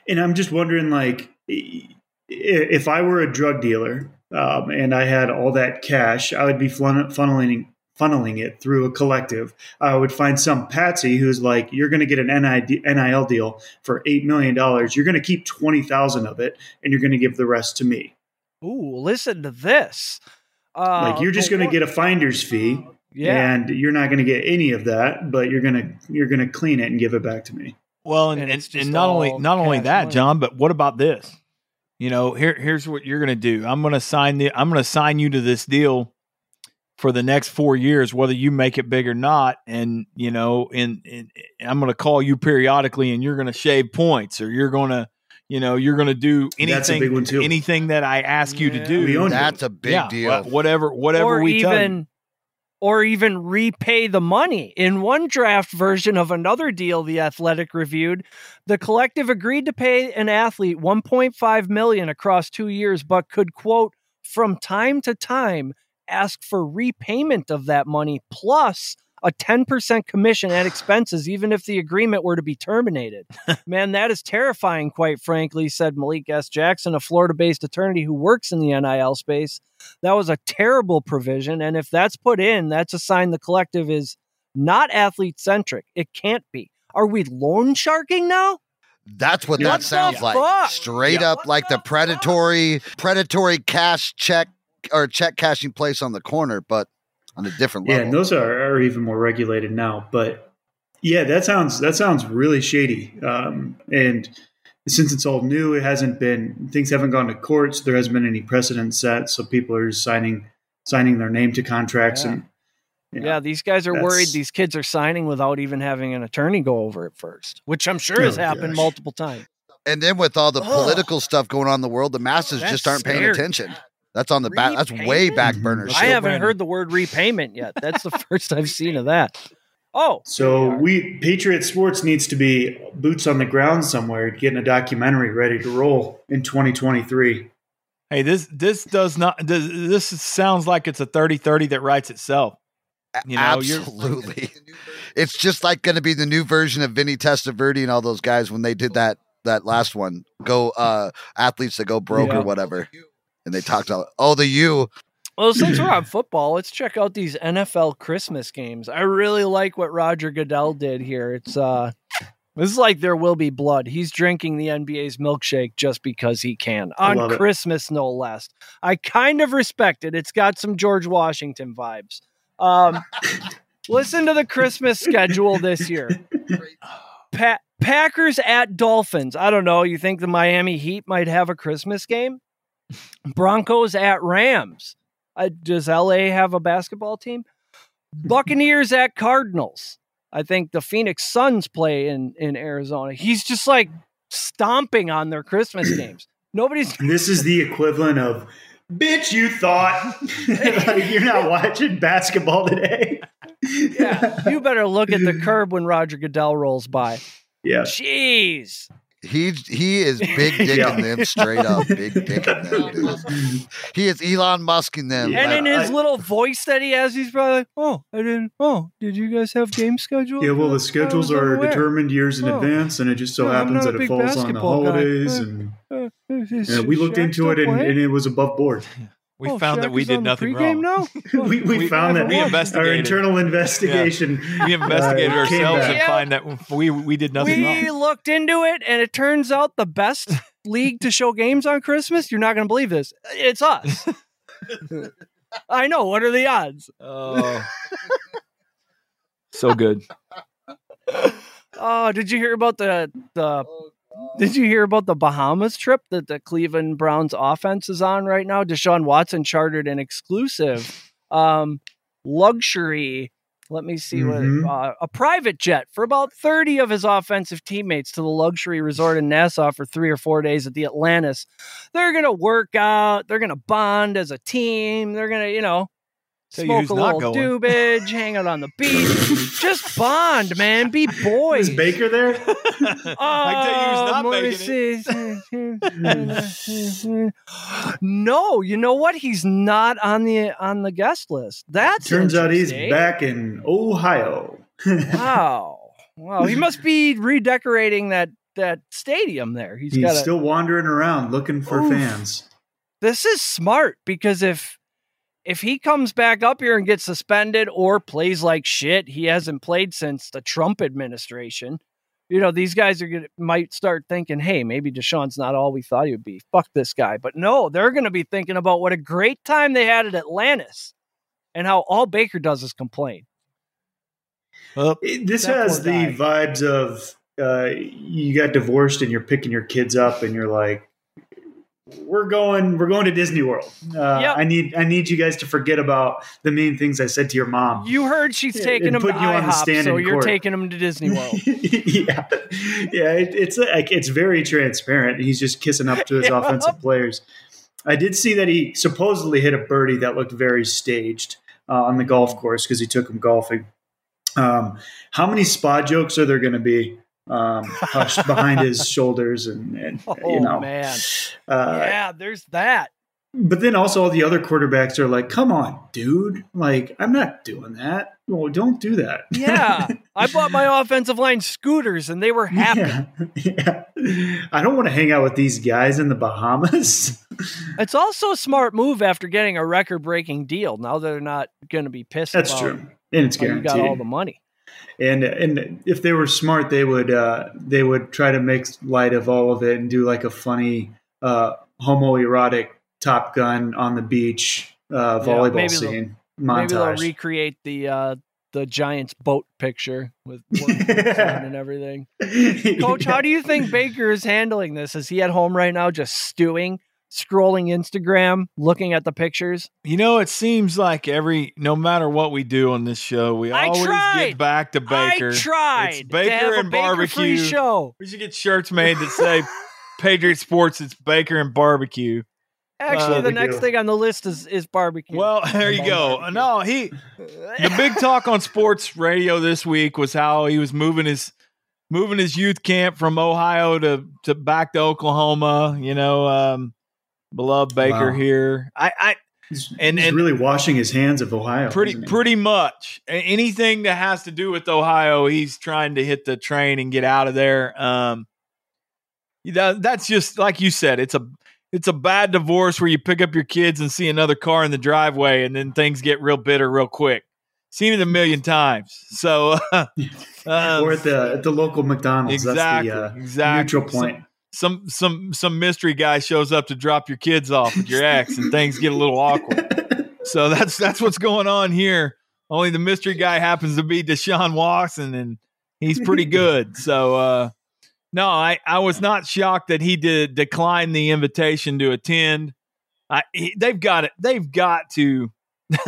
And I'm just wondering, like, if I were a drug dealer um, and I had all that cash, I would be funneling funneling it through a collective, I would find some patsy who's like, "You're going to get an NIL deal for eight million dollars. You're going to keep twenty thousand of it, and you're going to give the rest to me." Ooh, listen to this! Uh, like you're just going to get a finder's fee, yeah. and you're not going to get any of that, but you're going to you're going to clean it and give it back to me. Well, and, and, and not only not only that, money. John, but what about this? You know, here here's what you're going to do. I'm going to sign the I'm going to sign you to this deal for the next four years, whether you make it big or not. And, you know, and, and I'm going to call you periodically and you're going to shave points or you're going to, you know, you're going to do anything, anything that I ask yeah. you to do. That's a big yeah, deal. Whatever, whatever or we even, or even repay the money. In one draft version of another deal the Athletic reviewed, the collective agreed to pay an athlete 1.5 million across 2 years but could quote from time to time ask for repayment of that money plus a 10% commission at expenses, even if the agreement were to be terminated. Man, that is terrifying, quite frankly, said Malik S. Jackson, a Florida based attorney who works in the NIL space. That was a terrible provision. And if that's put in, that's a sign the collective is not athlete centric. It can't be. Are we loan sharking now? That's what Yeah. that sounds like. fuck? Straight Yeah. up like the predatory predatory cash check or check cashing place on the corner, but on a different Yeah, level. and those are, are even more regulated now. But yeah, that sounds that sounds really shady. Um, and since it's all new, it hasn't been things haven't gone to courts. There hasn't been any precedent set, so people are just signing signing their name to contracts Yeah. and Yeah, these guys are worried these kids are signing without even having an attorney go over it first, which I'm sure has Oh, happened gosh. multiple times. and then with all the Ugh. political stuff going on in the world, the masses That's just aren't paying scary. attention. That's on the back. That's way back burner. Mhm. I haven't Brandon. heard the word repayment yet. That's the first I've seen of that. Oh, So we Patriot Sports needs to be boots on the ground somewhere, getting a documentary ready to roll in 2023. Hey, this this does not does, this sounds like it's a 30-30 that writes itself. You know, you're- Absolutely. It's just like going to be the new version of Vinny Testaverde and all those guys when they did that that last one. Go uh athletes that go broke Yeah. or whatever. And they talked about oh the U. well, since we're on football, let's check out these NFL Christmas games. I really like what Roger Goodell did here. It's uh this is like there will be blood. He's drinking the NBA's milkshake just because he can on love it. Christmas, no less. I kind of respect it. It's got some George Washington vibes. Um, listen to the Christmas schedule this year. Pa- Packers at Dolphins. I don't know. You think the Miami Heat might have a Christmas game? Broncos at Rams. Uh, does LA have a basketball team? Buccaneers at Cardinals. I think the Phoenix Suns play in in Arizona. He's just like stomping on their Christmas games. Nobody's This is the equivalent of bitch you thought like you're not watching basketball today. yeah. You better look at the curb when Roger Goodell rolls by. Yeah. Jeez. He he is big dicking Yeah. them straight up. Big dicking them, dude. He is Elon Musking them. Yeah. And in his I- little voice that he has, he's probably like, "Oh, I didn't. Oh, did you guys have game scheduled? Yeah, well, the schedules are unaware. determined years in Oh. advance, and it just so Yeah, happens that it falls on the basketball guy. holidays. Uh, And, Uh, is- and we looked Shaq into it, and, and it was above board. We Oh, found that we did nothing wrong. now. we, we, We- found that we our internal investigation. We investigated uh, ourselves back. and find that we we did nothing we wrong. looked into it, and it turns out the best league to show games on Christmas. You're not going to believe this. It's us. I know. What are the odds? Oh, so good. Oh, did you hear about the the? Did you hear about the Bahamas trip that the Cleveland Browns offense is on right now? Deshaun Watson chartered an exclusive um, luxury. Let me see Mhm. what uh, a private jet for about thirty of his offensive teammates to the luxury resort in Nassau for three or four days at the Atlantis. They're gonna work out. They're gonna bond as a team. They're gonna, you know, Tell smoke a not little going. doobage, hang out on the beach. Just bond, man. Be boys. Is Baker there? Oh, I tell you who's not making it. it. no, you know what? He's not on the on the guest list. That's Turns out he's back in Ohio. Wow, wow. He must be redecorating that that stadium there. He's He's got. still wandering around looking for Oof. fans. this is smart because if if he comes back up here and gets suspended or plays like shit, he hasn't played since the Trump administration. You know, these guys are gonna might start thinking, hey, maybe Deshaun's not all we thought he would be. Fuck this guy. But no, they're gonna be thinking about what a great time they had at Atlantis and how all Baker does is complain. Well, It- this has the guy. vibes of uh, you got divorced and you're picking your kids up and you're like, we're going, we're going to Disney World. Uh, Yep. I need, I need you guys to forget about the main things I said to your mom. You heard she's taking and him to you on the stand so you're court. taking him to Disney World. yeah, yeah. It, it's like it's very transparent. He's just kissing up to his Yeah. offensive players. I did see that he supposedly hit a birdie that looked very staged uh, on the golf course because he took him golfing. Um, how many spa jokes are there going to be um, hushed behind his shoulders? And, and Oh you know, man. uh, yeah, there's that. but then also all the other quarterbacks are like, "Come on, dude! Like, I'm not doing that. Well, don't do that." Yeah, I bought my offensive line scooters, and they were happy. Yeah. yeah. I don't want to hang out with these guys in the Bahamas. It's also a smart move after getting a record-breaking deal. Now they're not going to be pissed. That's true, and it's how you got all the money. And and if they were smart, they would uh, they would try to make light of all of it and do like a funny uh, homoerotic Top Gun on the beach uh, volleyball they'll- scene Maybe they'll recreate the uh, the Giants boat picture with boots and everything. Coach, how do you think Baker is handling this? Is he at home right now just stewing, scrolling Instagram, looking at the pictures? You know, it seems like every no matter what we do on this show, we I always tried. get back to Baker. I tried It's Baker to have and a Baker-free barbecue. show. We should get shirts made that say Patriot Sports. It's Baker and barbecue. Actually, Uh, the next thing on the list is is barbecue. Well, there you go. Barbecue. No, he the big talk on sports radio this week was how he was moving his moving his youth camp from Ohio to to back to Oklahoma. You know, um, beloved Baker Wow. here. I, I He's, And- he's and- really washing his hands of Ohio. pretty pretty much anything that has to do with Ohio, he's trying to hit the train and get out of there. Um, that, that's just like you said. It's a it's a bad divorce where you pick up your kids and see another car in the driveway, and then things get real bitter real quick. Seen it a million times. So, um, or at the at the local McDonald's. exactly, That's the uh, exactly. neutral point. Some some some mystery guy shows up to drop your kids off with your ex, and things get a little awkward. So that's that's what's going on here. Only the mystery guy happens to be Deshaun Watson, and he's pretty good. So uh, no, I, I was not shocked that he did decline the invitation to attend. I he, they've got it. They've got to.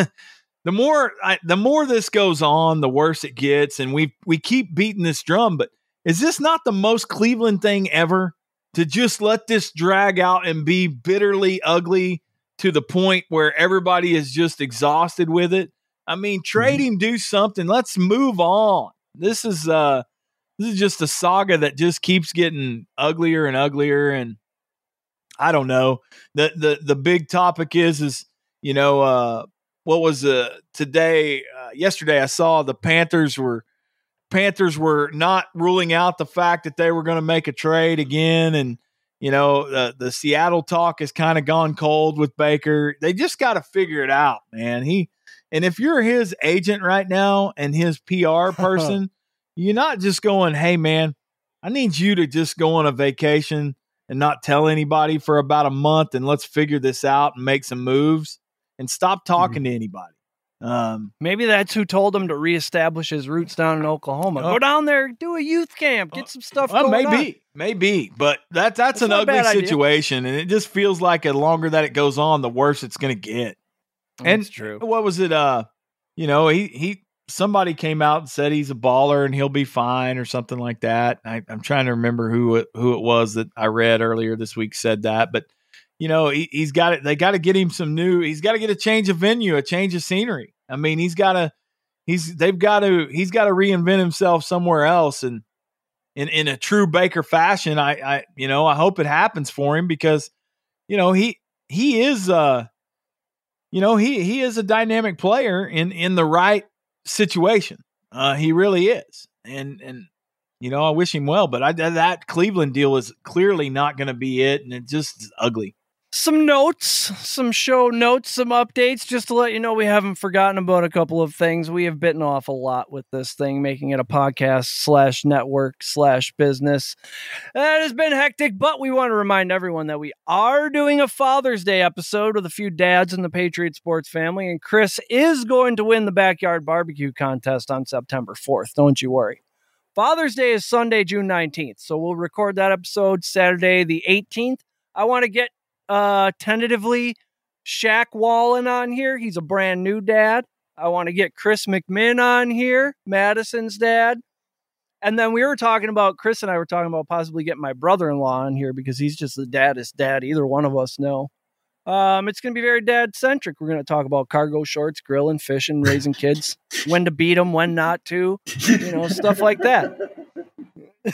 the more I, the more this goes on, the worse it gets, and we we keep beating this drum. But is this not the most Cleveland thing ever to just let this drag out and be bitterly ugly to the point where everybody is just exhausted with it? I mean, trade him, do something. Let's move on. This is uh this is just a saga that just keeps getting uglier and uglier and I don't know. The the the big topic is is you know uh what was uh today uh, yesterday I saw the Panthers were Panthers were not ruling out the fact that they were going to make a trade again and you know the the Seattle talk has kind of gone cold with Baker. They just got to figure it out, man. He and if you're his agent right now and his PR person, you're not just going, "Hey man, I need you to just go on a vacation and not tell anybody for about a month and let's figure this out and make some moves and stop mm-hmm. talking to anybody." Um, Maybe that's who told him to reestablish his roots down in Oklahoma. Oh. Go down there, do a youth camp, get some stuff Well, going maybe, on. maybe, but that that's, That's an ugly bad idea. situation, and it just feels like the longer that it goes on, the worse it's going to get. And That's true. What was it? Uh, you know, he he somebody came out and said he's a baller and he'll be fine or something like that. I, I'm trying to remember who it, who it was that I read earlier this week said that, but you know, he, he's got it. They got to get him some new. He's got to get a change of venue, a change of scenery. I mean, he's got to. He's they've got to. He's got to reinvent himself somewhere else and in in a true Baker fashion. I I you know I hope it happens for him because you know he he is uh you know he he is a dynamic player in in the right situation. Uh, he really is, and and you know I wish him well, but I that Cleveland deal is clearly not going to be it, and it just is ugly. Some notes, some show notes, some updates, just to let you know we haven't forgotten about a couple of things. We have bitten off a lot with this thing, making it a podcast slash network slash business. That has been hectic, but we want to remind everyone that we are doing a Father's Day episode with a few dads in the Patriot Sports family, and Chris is going to win the backyard barbecue contest on September 4th. Don't you worry. Father's Day is Sunday, June 19th. So we'll record that episode Saturday, the 18th. I want to get uh tentatively Shaq Wallen on here. He's a brand new dad. I want to get Chris McMinn on here, Madison's dad. And then we were talking about Chris and I were talking about possibly getting my brother-in-law on here because he's just the daddest dad either one of us know. Um, it's going to be very dad centric. We're going to talk about cargo shorts, grilling, fishing, raising kids, when to beat them, when not to, you know, stuff like that.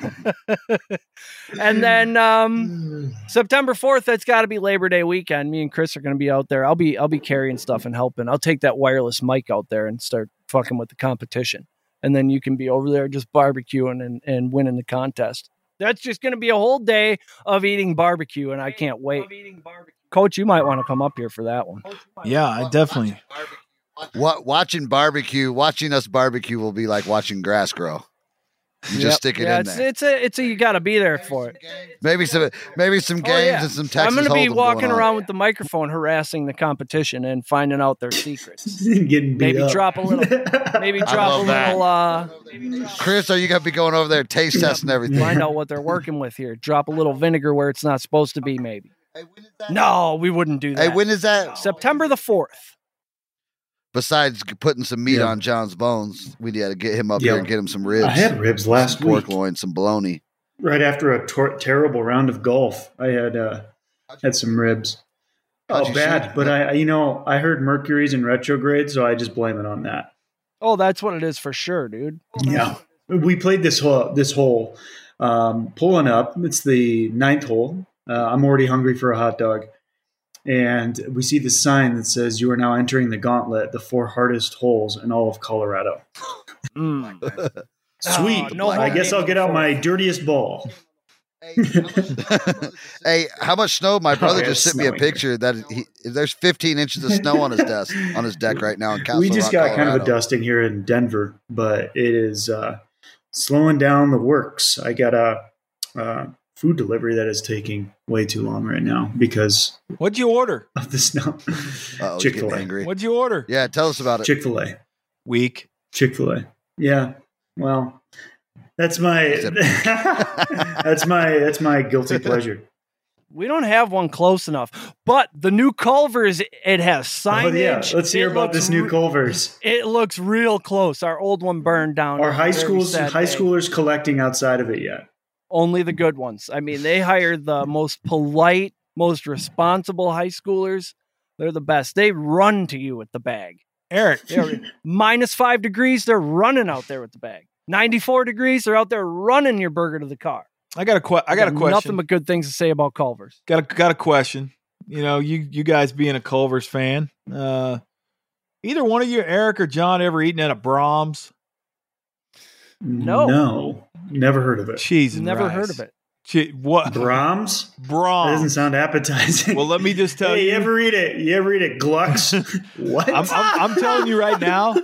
and then um, September 4th, that's got to be Labor Day weekend. Me and Chris are going to be out there. I'll be I'll be carrying stuff and helping. I'll take that wireless mic out there and start fucking with the competition. And then you can be over there just barbecuing and, and winning the contest. That's just going to be a whole day of eating barbecue, and I can't wait. Coach, you might want to come up here for that one. Yeah, I definitely. What watching barbecue, watching us barbecue will be like watching grass grow. You Yep. just stick it yeah, in it's, there. It's a it's a you got to be there for it. Maybe some maybe some games Oh, yeah. and some Texas I'm going to be walking going on. around with the microphone, harassing the competition and finding out their secrets. Getting beat Maybe up. drop a little. Maybe drop a that. little. Uh, Chris, are you gonna be going over there taste testing everything? find out what they're working with here. Drop a little vinegar where it's not supposed to be. Maybe. No, we wouldn't do that. Hey, when is that? September the fourth. Besides putting some meat Yeah. on John's bones, we got to get him up Yeah. here and get him some ribs. I had ribs last some pork week. loin, some bologna. Right after a tor- terrible round of golf, I had uh, had some ribs. How'd Oh, bad! shoot? But I, I- you know, I heard Mercury's in retrograde, so I just blame it on that. Oh, that's what it is for sure, dude. Yeah, we played this hole. This hole, um, pulling up. It's the ninth hole. Uh, I'm already hungry for a hot dog, and we see the sign that says, "You are now entering the gauntlet: the four hardest holes in all of Colorado." Mm. Sweet. Oh, no I guess I'll get out my dirtiest ball. hey, how much snow? My brother yeah, just sent me a snowing here. picture that he, there's 15 inches of snow on his desk on his deck right now in Castle we just Rock, got kind of a dusting here in Denver, but it is uh, slowing down the works. I got a uh, food delivery that is taking way too long right now because What'd you order? of the snow. chick-fil-a angry. What'd you order? Yeah, tell us about it. Chick fil A. Week. Chick fil A. Yeah. Well, that's my that's my that's my guilty pleasure. We don't have one close enough, but the new Culver's it has Oh, signage. yeah. Let's hear It about this new re- Culver's. It looks real close. Our old one burned down. Are on a high very schools high day. schoolers collecting outside of it yet? Only the good ones. I mean, they hired the most polite, most responsible high schoolers. They're the best. They run to you with the bag. Eric, minus five degrees, they're running out there with the bag. 94 degrees, they're out there running your burger to the car. I got a que- I got a question. Nothing but good things to say about Culver's. Got a got a question. You know, you you guys being a Culver's fan, uh, either one of you, Eric or John, ever eaten at a Braum's? No. No. Never heard of it. Cheese and Never rice. heard of it. Che- what Braum's? That doesn't sound appetizing. Well, let me just tell hey, you. you ever eat it? You ever eat it? Glucks? what? I'm, I'm, I'm telling you right now.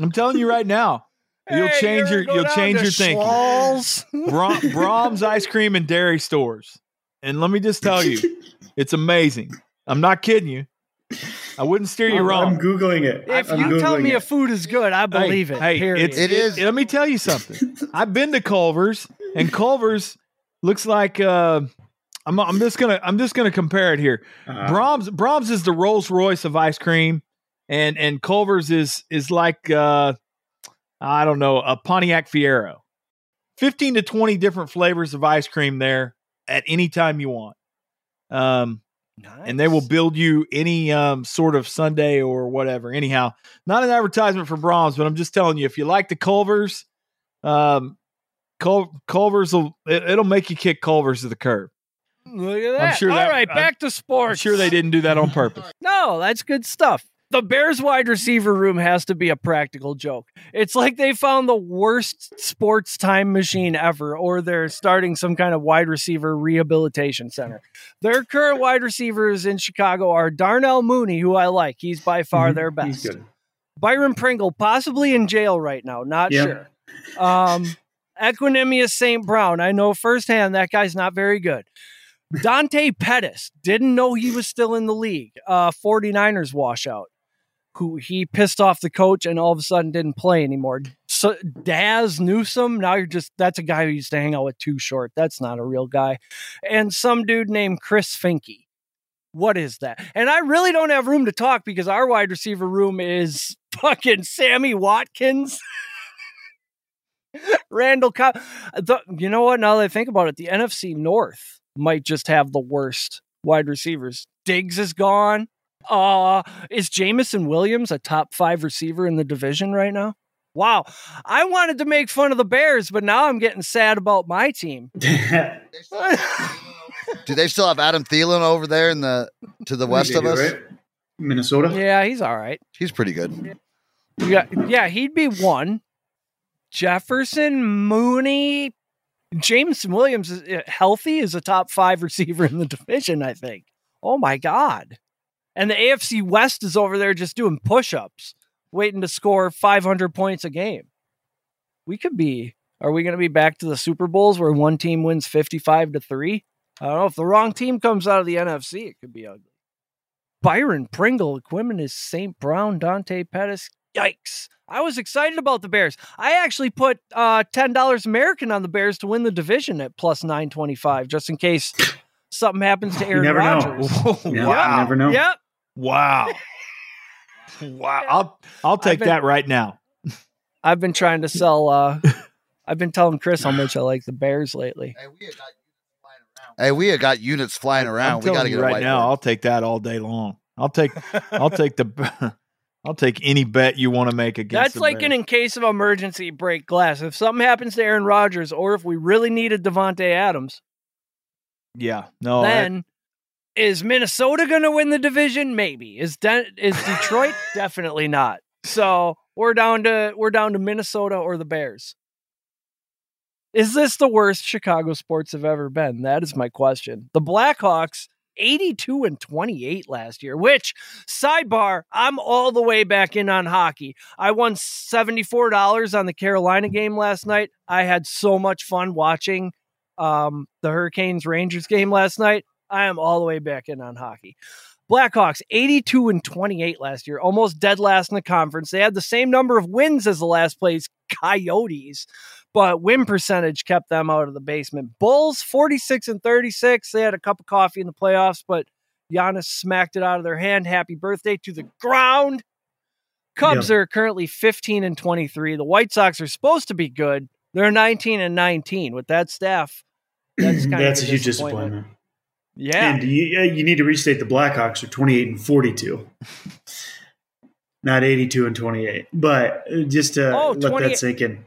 I'm telling you right now. You'll Hey, change you your you'll change your thinking. Schwalls? Bra- Braum's ice cream and dairy stores. And let me just tell you, it's amazing. I'm not kidding you. I wouldn't steer you I'm, wrong. I'm googling it. If I'm you tell me it. a food is good, I believe hey, it. Hey, period. it's, It is. let me tell you something. I've been to Culver's, and Culver's looks like uh, I'm. I'm just gonna. I'm just gonna compare it here. Uh, Braum's. Braum's is the Rolls Royce of ice cream, and and Culver's is is like uh, I don't know a Pontiac Fiero. Fifteen to twenty different flavors of ice cream there at any time you want. Um, and they will build you any um, sort of Sunday or whatever. Anyhow, not an advertisement for Braum's, but I'm just telling you, if you like the Culvers, um, Cul- Culvers will it, it'll make you kick Culvers to the curb. Look at that. sure All that- right, I'm- back to sports. I'm sure they didn't do that on purpose. No, that's good stuff. The Bears wide receiver room has to be a practical joke. It's like they found the worst sports time machine ever, or they're starting some kind of wide receiver rehabilitation center. Their current wide receivers in Chicago are Darnell Mooney, who I like. He's by far mhm, their He's best. good. Byron Pringle, possibly in jail right now, not Yeah. sure. Um, Equanimeous St. Brown, I know firsthand that guy's not very good. Dante Pettis, didn't know he was still in the league. Uh, 49ers washout, who he pissed off the coach and all of a sudden didn't play anymore. So Dazz Newsome, now you're just, that's a guy who used to hang out with Too Short. That's not a real guy. And some dude named Chris Finke. What is that? And I really don't have room to talk because our wide receiver room is fucking Sammy Watkins. Randall Cobb. The, you know what? Now that I think about it, the NFC North might just have the worst wide receivers. Diggs is gone. Uh, is Jameson Williams a top five receiver in the division right now? Wow. I wanted to make fun of the Bears, but now I'm getting sad about my team. Do they still have Adam Thielen over there in the to the west of do, us? right? Minnesota. Yeah, he's all right. He's pretty good. Yeah, yeah, he'd be one. Jefferson, Mooney, James Williams is uh, healthy is a top five receiver in the division. I think. Oh my god! And the AFC West is over there just doing push-ups, waiting to score 500 points a game. We could be. Are we going to be back to the Super Bowls where one team wins 55 to three? I don't know if the wrong team comes out of the NFC, it could be ugly. Byron Pringle, Equanimeous St. Brown, Dante Pettis. Yikes. I was excited about the Bears. I actually put uh, $10 American on the Bears to win the division at plus 925, just in case something happens to Aaron never know. Rodgers. Yeah, wow. you never know. Yep. Wow. wow. I'll I'll take been- that right now. I've been trying to sell. Uh, I've been telling Chris how much I like the Bears lately. Hey, we have got units flying around. I'm we got to get you a right whiteboard. now. I'll take that all day long. I'll take I'll take the I'll take any bet you want to make against. That's the like Bears. an in case of emergency break glass. If something happens to Aaron Rodgers, or if we really needed Davante Adams, yeah. No. that- then is Minnesota going to win the division? Maybe. Is De- is Detroit? Definitely not. So we're down to we're down to Minnesota or the Bears. Is this the worst Chicago sports have ever been? That is my question. The Blackhawks, 82 and 28 last year, which sidebar, I'm all the way back in on hockey. I won $74 on the Carolina game last night. I had so much fun watching um, the Hurricanes Rangers game last night. I am all the way back in on hockey. Blackhawks 82 and 28 last year, almost dead last in the conference. They had the same number of wins as the last place Coyotes, but win percentage kept them out of the basement. Bulls 46 and 36. They had a cup of coffee in the playoffs, but Giannis smacked it out of their hand. Happy birthday to the ground. Cubs Yeah. are currently 15 and 23. The White Sox are supposed to be good. They're 19 and 19 with that staff. That's kind That's a huge disappointment. Yeah. And you, you need to restate the Blackhawks are 28 and 42, not 82 and 28. But uh, just to Oh, let 28 that sink in,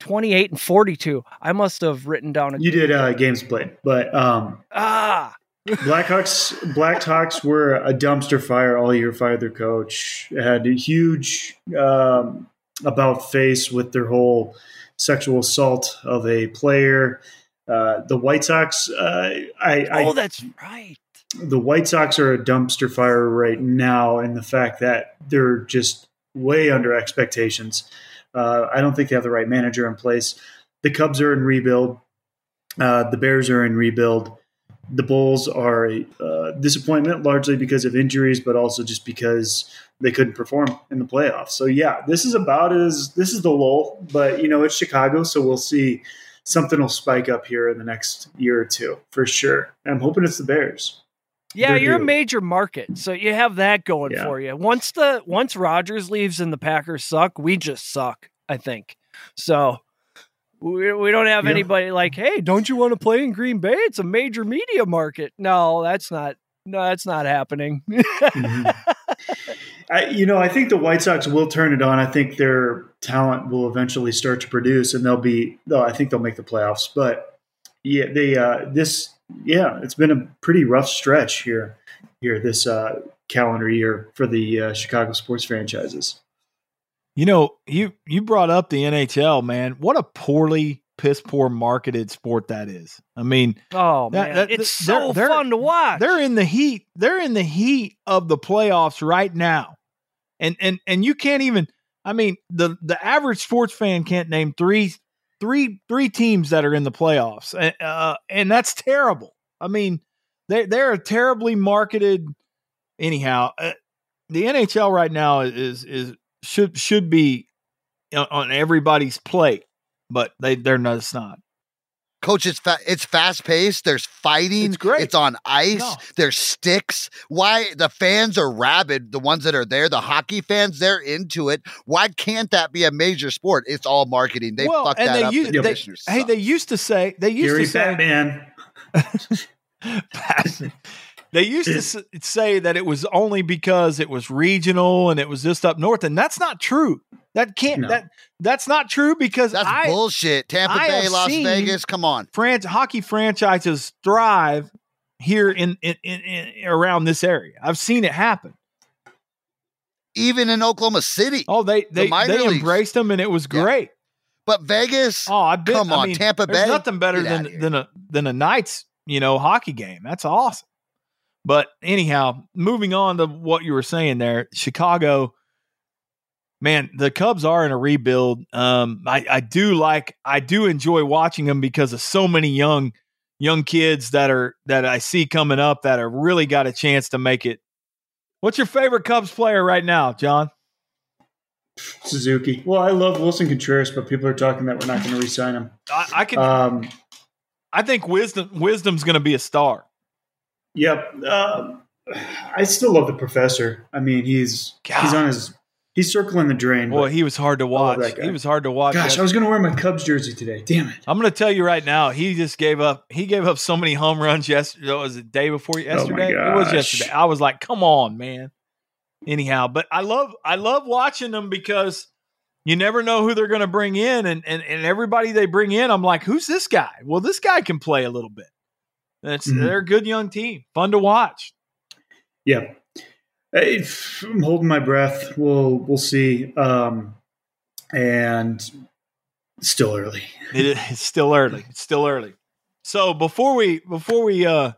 28 and 42. I must have written down a you did uh, games played, but um, ah. Blackhawks Blackhawks were a dumpster fire all year. Fired their coach. Had a huge um, about face with their whole sexual assault of a player. Uh, the White Sox. Uh, I, I Oh, that's right. the White Sox are a dumpster fire right now, and the fact that they're just way under expectations. Uh, I don't think they have the right manager in place. The Cubs are in rebuild. Uh, the Bears are in rebuild. The Bulls are a uh, disappointment, largely because of injuries, but also just because they couldn't perform in the playoffs. So yeah, this is about as this is the lull, but you know it's Chicago, so we'll see something will spike up here in the next year or two for sure. I'm hoping it's the Bears. Yeah, They're you're a major market, so you have that going Yeah. for you. Once the once Rodgers leaves and the Packers suck, we just suck. I think so. We, we don't have Yeah. anybody like, hey, don't you want to play in Green Bay? It's a major media market. No, that's not. No, that's not happening. Mm-hmm. I, you know, I think the White Sox will turn it on. I think their talent will eventually start to produce, and they'll be. Though I think they'll make the playoffs. But yeah, they uh, this yeah, it's been a pretty rough stretch here here this uh, calendar year for the uh, Chicago sports franchises. You know, you you brought up the NHL, man. What a poorly piss poor marketed sport that is. I mean, oh That- that- it's they're- so they're- fun to watch. they're in the heat. They're in the heat of the playoffs right now, and and and you can't even. I mean, the the average sports fan can't name three three three teams that are in the playoffs, uh, uh, and that's terrible. I mean, they they're a terribly marketed. Anyhow, uh, the NHL right now is is should should be on- on everybody's plate, but they they're not. It's not. Coach, it's fa- it's fast paced. There's fighting. It's great. It's on ice. No. There's sticks. Why the fans are rabid? The ones that are there, the hockey fans, they're into it. Why can't that be a major sport? It's all marketing. They well, fucked and that they up. used, the they, hey, they used to say they used Gary to say Bettman. they used to say that it was only because it was regional and it was just up north, and that's not true. That can't No. that that's not true because That's I bullshit. Tampa I Bay, Las Vegas. Come on. Fran- hockey franchises thrive here in, in, in, in around this area. I've seen it happen. Even in Oklahoma City. Oh, they they, minor they leagues. embraced them and it was Yeah. great. But Vegas, Oh, I've been. Come I on, mean, Tampa There's Bay? nothing better than than a than a Knights you know hockey game. That's awesome. But anyhow, moving on to what you were saying there, Chicago. Man, the Cubs are in a rebuild. Um, I, I do like, I do enjoy watching them because of so many young, young kids that are that I see coming up that are really got a chance to make it. What's your favorite Cubs player right now, John? Suzuki. Well, I love Willson Contreras, but people are talking that we're not going to re-sign him. I, I can, Um, I think wisdom, wisdom's going to be a star. yep. Uh, I still love the professor. I mean, he's God. he's on his he's circling the drain. Boy, he was hard to watch. He was hard to watch. gosh, I was going to wear my Cubs jersey today. Damn it! I'm going to tell you right now, he just gave up. He gave up so many home runs yesterday. Was it day before yesterday? it was yesterday. I was like, come on, man. Anyhow, but I love I love watching them because you never know who they're going to bring in, and, and and everybody they bring in, I'm like, who's this guy? Well, this guy can play a little bit. It's Mhm. they're a good young team, fun to watch. Yeah, I- I'm holding my breath. We'll we'll see. Um, and still early. It is it's still early. It's still early. So before we before we uh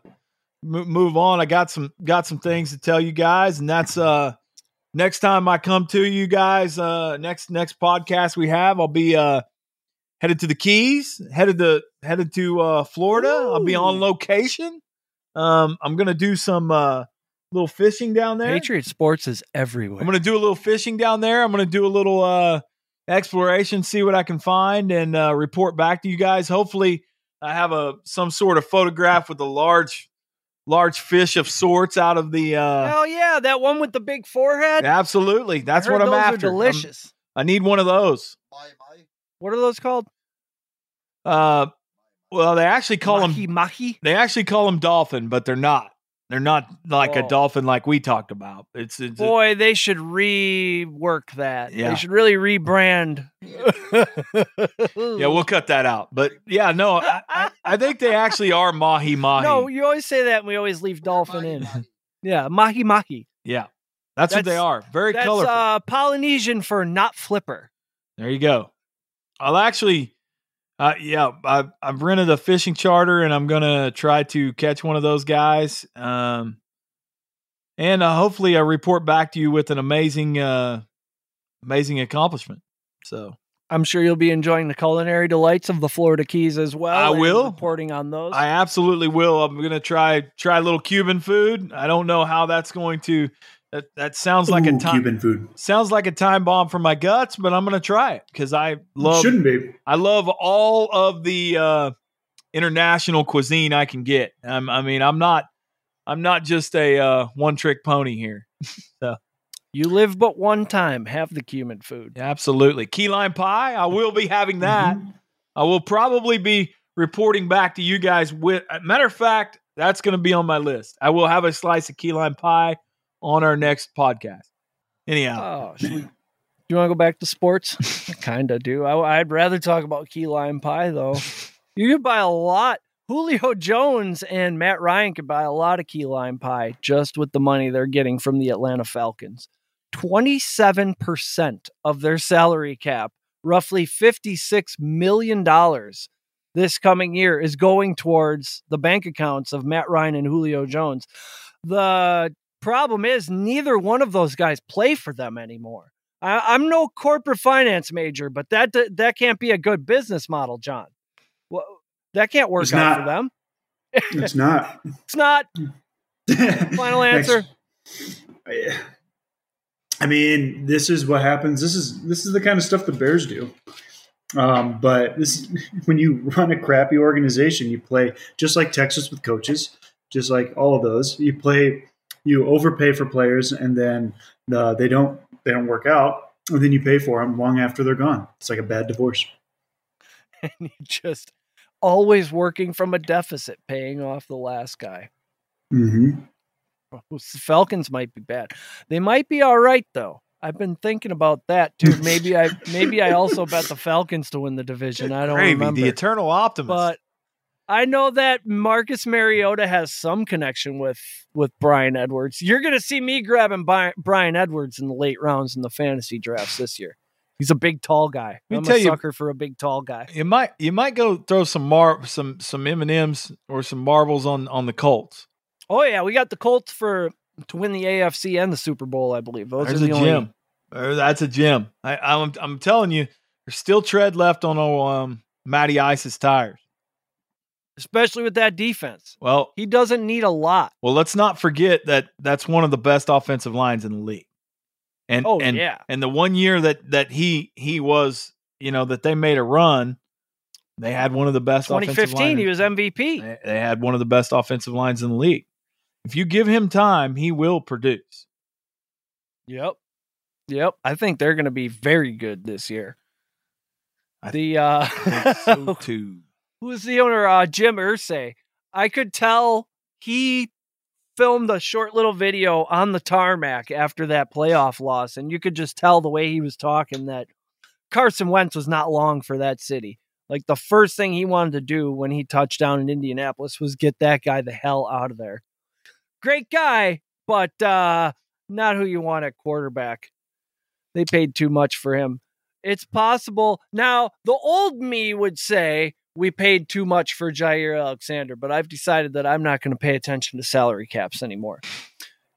m- move on, I got some got some things to tell you guys, and that's uh next time I come to you guys, uh next next podcast we have, I'll be uh headed to the Keys, headed to headed to uh Florida. I'll be on location. Um, I'm gonna do some uh little fishing down there. Patriot Sports is everywhere. I'm going to do a little fishing down there. I'm going to do a little uh, exploration, see what I can find, and uh, report back to you guys. Hopefully, I have a some sort of photograph with a large, large fish of sorts out of the. Uh, Hell yeah, that one with the big forehead. absolutely, that's I heard what I'm those after. Are I'm- delicious. I need one of those. what are those called? Uh, well, they actually call mahi them. mahi. They actually call them dolphin, but they're not. They're not like a dolphin like we talked about. It's, it's a- Boy, they should rework that. Yeah. They should really rebrand. yeah, we'll cut that out. But yeah, no, I, I, I think they actually are mahi mahi. No, you always say that, and we always leave dolphin in. Yeah, mahi mahi. Yeah, that's, what they are. Very That's colorful. uh, Polynesian for not flipper. there you go. I'll actually, uh, yeah, I've, I've rented a fishing charter and I'm gonna try to catch one of those guys. Um, and uh, hopefully I report back to you with an amazing, uh, amazing accomplishment. So I'm sure you'll be enjoying the culinary delights of the Florida Keys as well. I will. reporting on those. I absolutely will. I'm gonna try try a little Cuban food. I don't know how that's going to. That that sounds like a time. Cuban food. Sounds like a time bomb for my guts, but I'm gonna try it because I love Shouldn't be. I love all of the uh, international cuisine I can get. Um, I mean, I'm not I'm not just a uh, one trick pony here. you live but one time. Have the cumin food. Absolutely, key lime pie. I will be having that. Mhm. I will probably be reporting back to you guys. With uh, matter of fact, that's going to be on my list. I will have a slice of key lime pie on our next podcast. Anyhow, Oh, we, do you want to go back to sports? I kind of do. I, I'd rather talk about key lime pie though. You could buy a lot. Julio Jones and Matt Ryan could buy a lot of key lime pie just with the money they're getting from the Atlanta Falcons. 27% of their salary cap, roughly $56 million this coming year, is going towards the bank accounts of Matt Ryan and Julio Jones. The problem is, neither one of those guys play for them anymore. I, I'm no corporate finance major, but that that can't be a good business model, John. Well, that can't work It's out not. for them. It's not. It's not. Final answer. I mean, this is what happens. This is this is the kind of stuff the Bears do. Um, but this when you run a crappy organization, you play just like Texas with coaches, just like all of those. You play, you overpay for players, and then uh, they don't they don't work out, and then you pay for them long after they're gone. It's like a bad divorce. and you just always working from a deficit, paying off the last guy. Mm-hmm. The Falcons might be bad. They might be all right though. I've been thinking about that too. Maybe I maybe I also bet the Falcons to win the division. I don't Gravy, remember. the eternal optimist. but I know that Marcus Mariota has some connection with with Bryan Edwards. You're going to see me grabbing Bi- Bryan Edwards in the late rounds in the fantasy drafts this year. He's a big, tall guy. me I'm tell a you- sucker for a big, tall guy. you might you might go throw some mar some some M and M's or some marbles on on the Colts. Oh yeah, we got the Colts for to win the AFC and the Super Bowl. I believe those There's are a the only. gem. That's a gem. I, I'm I'm telling you, there's still tread left on old um, Matty Ice's tires. Especially with that defense. Well, He doesn't need a lot. well, let's not forget that that's one of the best offensive lines in the league. And Oh, and yeah. and the one year that that he he was, you know, that they made a run, they had one of the best. offensive 2015, he was MVP. They, they had one of the best offensive lines in the league. If you give him time, he will produce. Yep. Yep. I think they're going to be very good this year. I The uh think so too. Who's the owner? Uh Jim Irsay. I could tell he filmed a short little video on the tarmac after that playoff loss, and you could just tell the way he was talking that Carson Wentz was not long for that city. Like the first thing he wanted to do when he touched down in Indianapolis was get that guy the hell out of there. Great guy, but uh not who you want at quarterback. They paid too much for him. It's possible. Now, the old me would say we paid too much for Jaire Alexander, but I've decided that I'm not going to pay attention to salary caps anymore.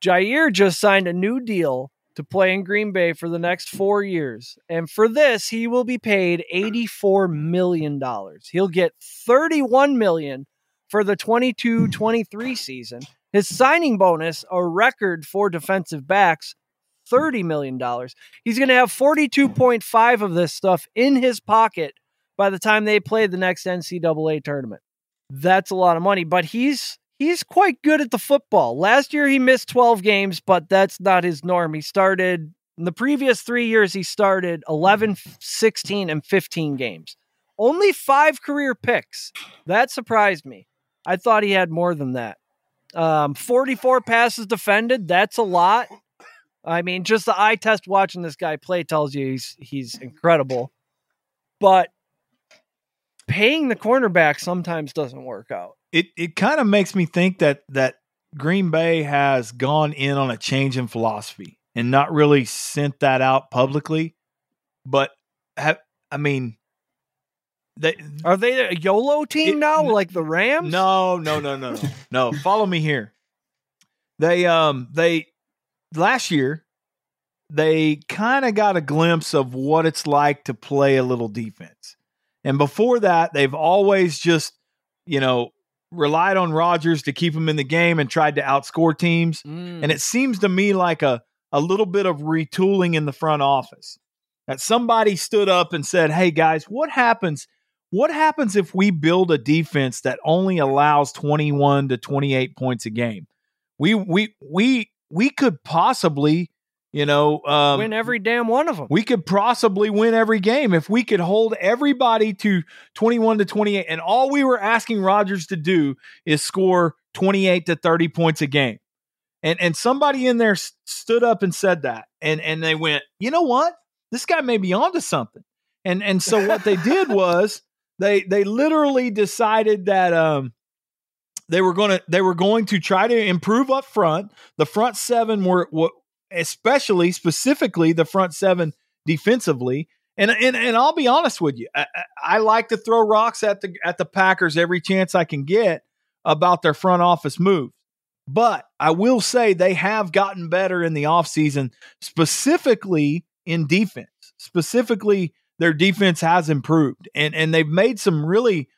Jaire just signed a new deal to play in Green Bay for the next four years. And for this, he will be paid $84 million. He'll get 31 million for the 22 23 season. His signing bonus, a record for defensive backs, $30 million. He's going to have 42.5 of this stuff in his pocket by the time they play the next NCAA tournament. That's a lot of money, but he's he's quite good at the football. Last year he missed 12 games, but that's not his norm. He started in the previous 3 years he started 11, 16 and 15 games. Only 5 career picks. That surprised me. I thought he had more than that. Um, 44 passes defended, that's a lot. I mean, just the eye test watching this guy play tells you he's he's incredible. But paying the cornerback sometimes doesn't work out. It it kind of makes me think that that Green Bay has gone in on a change in philosophy and not really sent that out publicly, but have I mean they Are they a YOLO team It- now, n- like the Rams? No, no, no, no, no. no. Follow me here. They um they last year they kind of got a glimpse of what it's like to play a little defense. And before that, they've always just, you know, relied on Rodgers to keep him in the game and tried to outscore teams. Mm. And it seems to me like a, a little bit of retooling in the front office. That somebody stood up and said, Hey guys, what happens? What happens if we build a defense that only allows 21 to 28 points a game? We we we we could possibly, you know, um, win every damn one of them. we could possibly win every game if we could hold everybody to 21 to 28 and all we were asking Rodgers to do is score 28 to 30 points a game. And and somebody in there s- stood up and said that and and they went, "You know what? This guy may be onto something." And and so what they did was they they literally decided that um they were going to they were going to try to improve up front. The front seven were, were especially specifically the front seven defensively. And and and I'll be honest with you, I, I- like to throw rocks at the at the Packers every chance I can get about their front office move. But I will say they have gotten better in the offseason, specifically in defense. Specifically, their defense has improved. And and they've made some really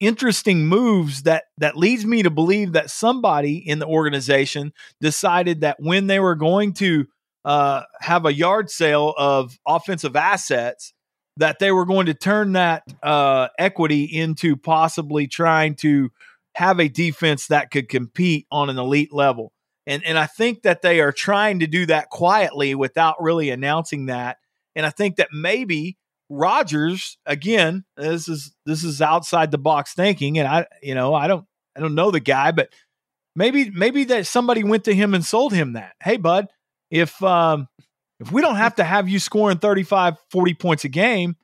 interesting moves that that leads me to believe that somebody in the organization decided that when they were going to uh, have a yard sale of offensive assets, that they were going to turn that uh, equity into possibly trying to have a defense that could compete on an elite level. And and I think that they are trying to do that quietly without really announcing that. And I think that maybe Rodgers again, this is this is outside the box thinking, and I you know I don't I don't know the guy, but maybe maybe that somebody went to him and sold him that. Hey, bud, if um if we don't have to have you scoring 35, 40 points a game,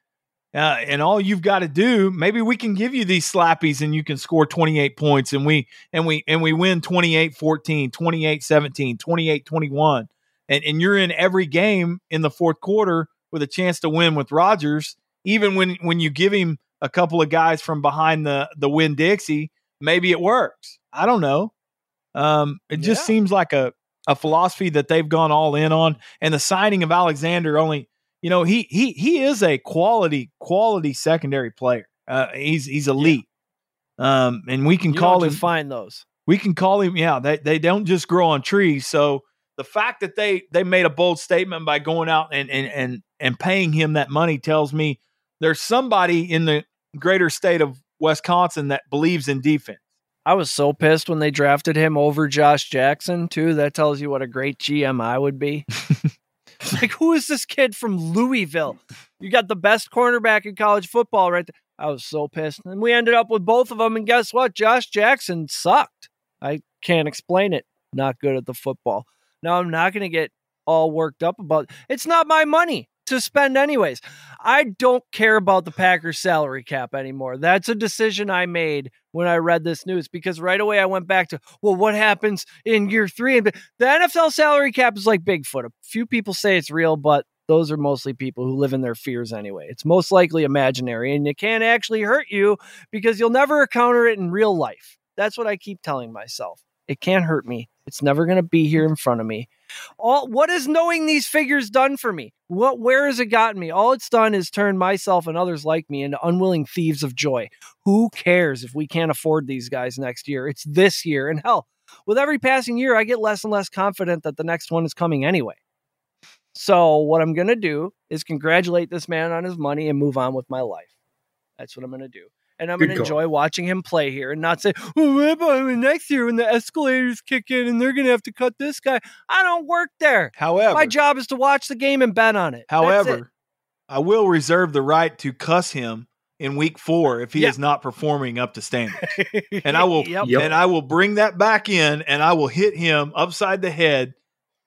uh, and all you've got to do, maybe we can give you these slappies and you can score 28 points and we and we and we win 28-14, 28-17, 28-21. And and you're in every game in the fourth quarter with a chance to win with Rodgers, even when when you give him a couple of guys from behind the the Winn-Dixie, maybe it works. I don't know. Um, it just Yeah. seems like a a philosophy that they've gone all in on, and the signing of Alexander only. You know, he he he is a quality quality secondary player. Uh, he's he's elite. Um, and we can You call him find those. we can call him yeah they, they don't just grow on trees so the fact that they they made a bold statement by going out and and and, and paying him that money tells me there's somebody in the greater state of wisconsin that believes in defense I was so pissed when they drafted him over Josh Jackson, too. That tells you what a great GM I would be. like, who is this kid from Louisville? You got the best cornerback in college football right there. I was so pissed. And we ended up with both of them. And guess what? Josh Jackson sucked. I can't explain it. Not good at the football. Now, I'm not going to get all worked up about it. It's not my money to spend, anyways. I don't care about the Packers salary cap anymore. That's a decision I made when I read this news because right away I went back to, well, what happens in year three? And the NFL salary cap is like Bigfoot. A few people say it's real, but those are mostly people who live in their fears anyway. It's most likely imaginary and it can't actually hurt you because you'll never encounter it in real life. That's what I keep telling myself. It can't hurt me. It's never going to be here in front of me. All what has knowing these figures done for me? What where has it gotten me? All it's done is turn myself and others like me into unwilling thieves of joy. Who cares if we can't afford these guys next year? It's this year. And hell, with every passing year, I get less and less confident that the next one is coming anyway. So what I'm gonna do is congratulate this man on his money and move on with my life. That's what I'm gonna do. And I'm gonna enjoy watching him play here and not say, "Oh, what about next year when the escalators kick in and they're gonna have to cut this guy?" I don't work there. however My job is to watch the game and bet on it. That's it. however i will reserve the right to cuss him in week four if he Yeah. is not performing up to standard and i will Yep. Yep. and i will bring that back in and i will hit him upside the head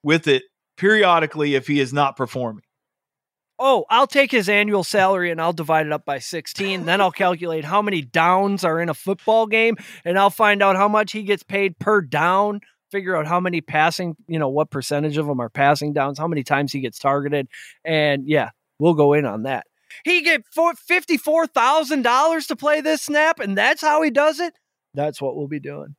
with it periodically if he is not performing Oh, I'll take his annual salary and I'll divide it up by 16. then I'll calculate how many downs are in a football game and I'll find out how much he gets paid per down, figure out how many passing, you know, what percentage of them are passing downs, how many times he gets targeted. And yeah, we'll go in on that. He get four- $54,000 to play this snap and that's how he does it. That's what we'll be doing.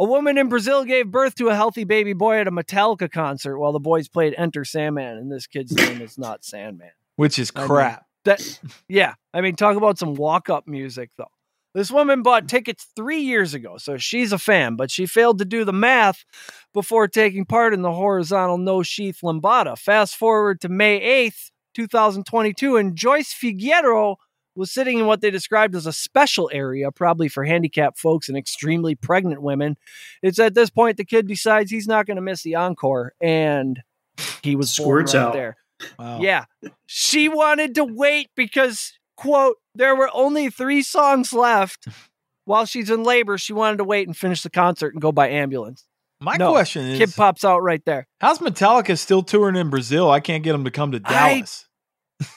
A woman in Brazil gave birth to a healthy baby boy at a Metallica concert while the boys played Enter Sandman, and this kid's name is not Sandman. which is I know. crap That yeah, I mean, talk about some walk-up music though. This woman bought tickets three years ago, so she's a fan, but she failed to do the math before taking part in the horizontal no sheath lambada. Fast forward to May 8th, 2022, and Joyce Figueroa was sitting in what they described as a special area, probably for handicapped folks and extremely pregnant women. It's at this point the kid decides he's not going to miss the encore, and he was Squirts right out. there. Wow. Yeah. She wanted to wait because, quote, there were only three songs left. While she's in labor, she wanted to wait and finish the concert and go by ambulance. my No, question is Kid pops out right there. how's metallica still touring in brazil i can't get them to come to I- dallas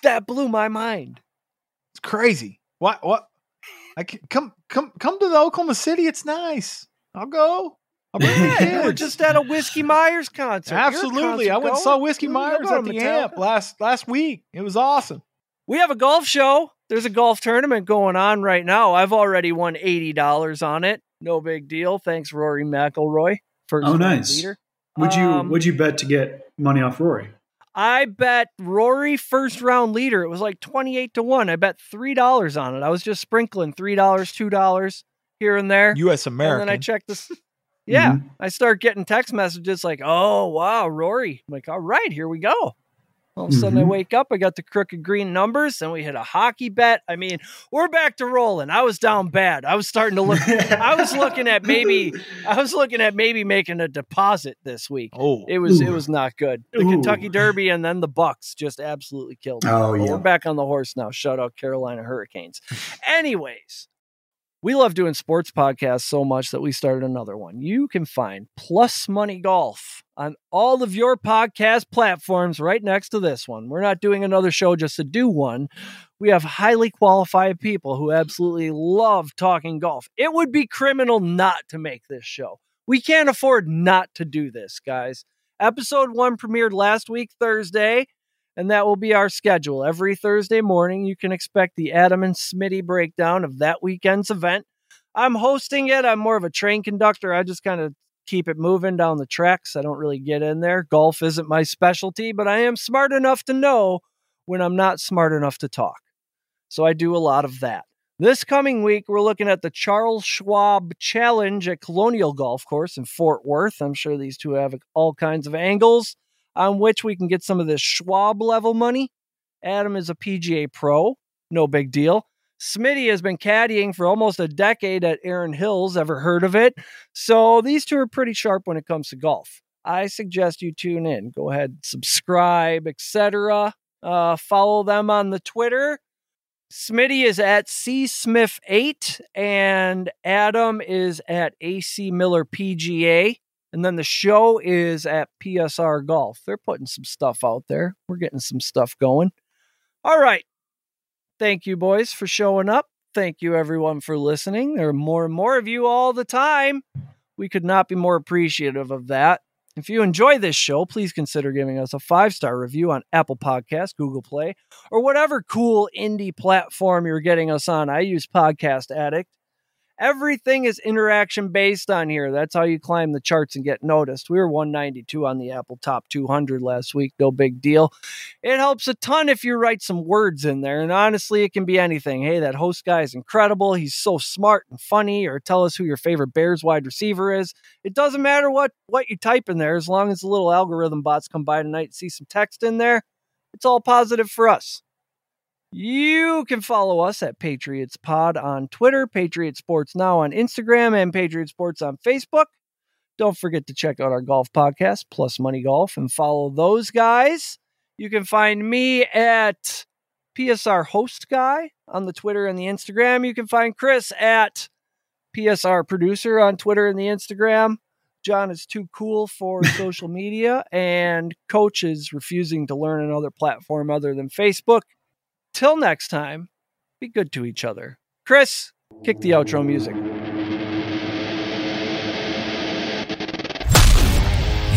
That blew my mind. It's crazy. What? What? I can, come, come, come to the Oklahoma City. It's nice. I'll go. I'll bring the Yeah, you were just at a Whiskey Myers concert. You're a Absolutely. I went and saw. Whiskey Myers at the Metallica. amp last last week. It was awesome. We have a golf show. There's a golf tournament going on right now. I've already won eighty dollars on it. No big deal. Thanks, Rory McIlroy. First Oh, nice. leader. Would you Um, would you bet to get money off Rory? I bet Rory first round leader. It was like 28 to 1. I bet $3 on it. I was just sprinkling $3, $2 here and there. U.S. and American. then I checked this. Yeah. Mhm. I start getting text messages like, oh, wow, Rory. I'm like, all right, here we go. All of a sudden, I Mhm. wake up. I got the crooked green numbers. and we hit a hockey bet. I mean, we're back to rolling. I was down bad. I was starting to look. I was looking at maybe. I was looking at maybe making a deposit this week. oh, It was it was not good. The Ooh. Kentucky Derby and then the Bucks just absolutely killed. me. Oh yeah. We're back on the horse now. Shout out Carolina Hurricanes. Anyways, We love doing sports podcasts so much that we started another one. You can find Plus Money Golf on all of your podcast platforms right next to this one. We're not doing another show just to do one. We have highly qualified people who absolutely love talking golf. It would be criminal not to make this show. We can't afford not to do this, guys. Episode one premiered last week, Thursday and that will be our schedule. Every Thursday morning, you can expect the Adam and Smitty breakdown of that weekend's event. I'm hosting it. I'm more of a train conductor. I just kind of keep it moving down the tracks. I don't really get in there. Golf isn't my specialty, but I am smart enough to know when I'm not smart enough to talk. So I do a lot of that. This coming week, we're looking at the Charles Schwab Challenge at Colonial Golf Course in Fort Worth. I'm sure these two have all kinds of angles on which we can get some of this Schwab level money. Adam is a PGA pro, no big deal. Smitty has been caddying for almost a decade at Erin Hills. Ever heard of it? So these two are pretty sharp when it comes to golf. I suggest you tune in. Go ahead, subscribe, etc. Uh, follow them on the Twitter. Smitty is at C Smith 8 and Adam is at AC Miller PGA. And then the show is at PSR Golf. They're putting some stuff out there. We're getting some stuff going. All right. Thank you, boys, for showing up. Thank you, everyone, for listening. There are more and more of you all the time. We could not be more appreciative of that. If you enjoy this show, please consider giving us a five star review on Apple Podcasts, Google Play, or whatever cool indie platform you're getting us on. I use Podcast Addict. Everything is interaction based on here. That's how you climb the charts and get noticed. We were 192 on the Apple Top 200 last week. No big deal. It helps a ton if you write some words in there. And honestly, it can be anything. Hey, that host guy is incredible. He's so smart and funny. Or tell us who your favorite Bears wide receiver is. It doesn't matter what, what you type in there, as long as the little algorithm bots come by tonight and see some text in there. It's all positive for us. You can follow us at Patriots Pod on Twitter, Patriot Sports Now on Instagram, and Patriot Sports on Facebook. Don't forget to check out our golf podcast, Plus Money Golf, and follow those guys. You can find me at PSR Host Guy on the Twitter and the Instagram. You can find Chris at PSR Producer on Twitter and the Instagram. John is too cool for social media, and Coach is refusing to learn another platform other than Facebook. Till next time, be good to each other. Chris, kick the outro music.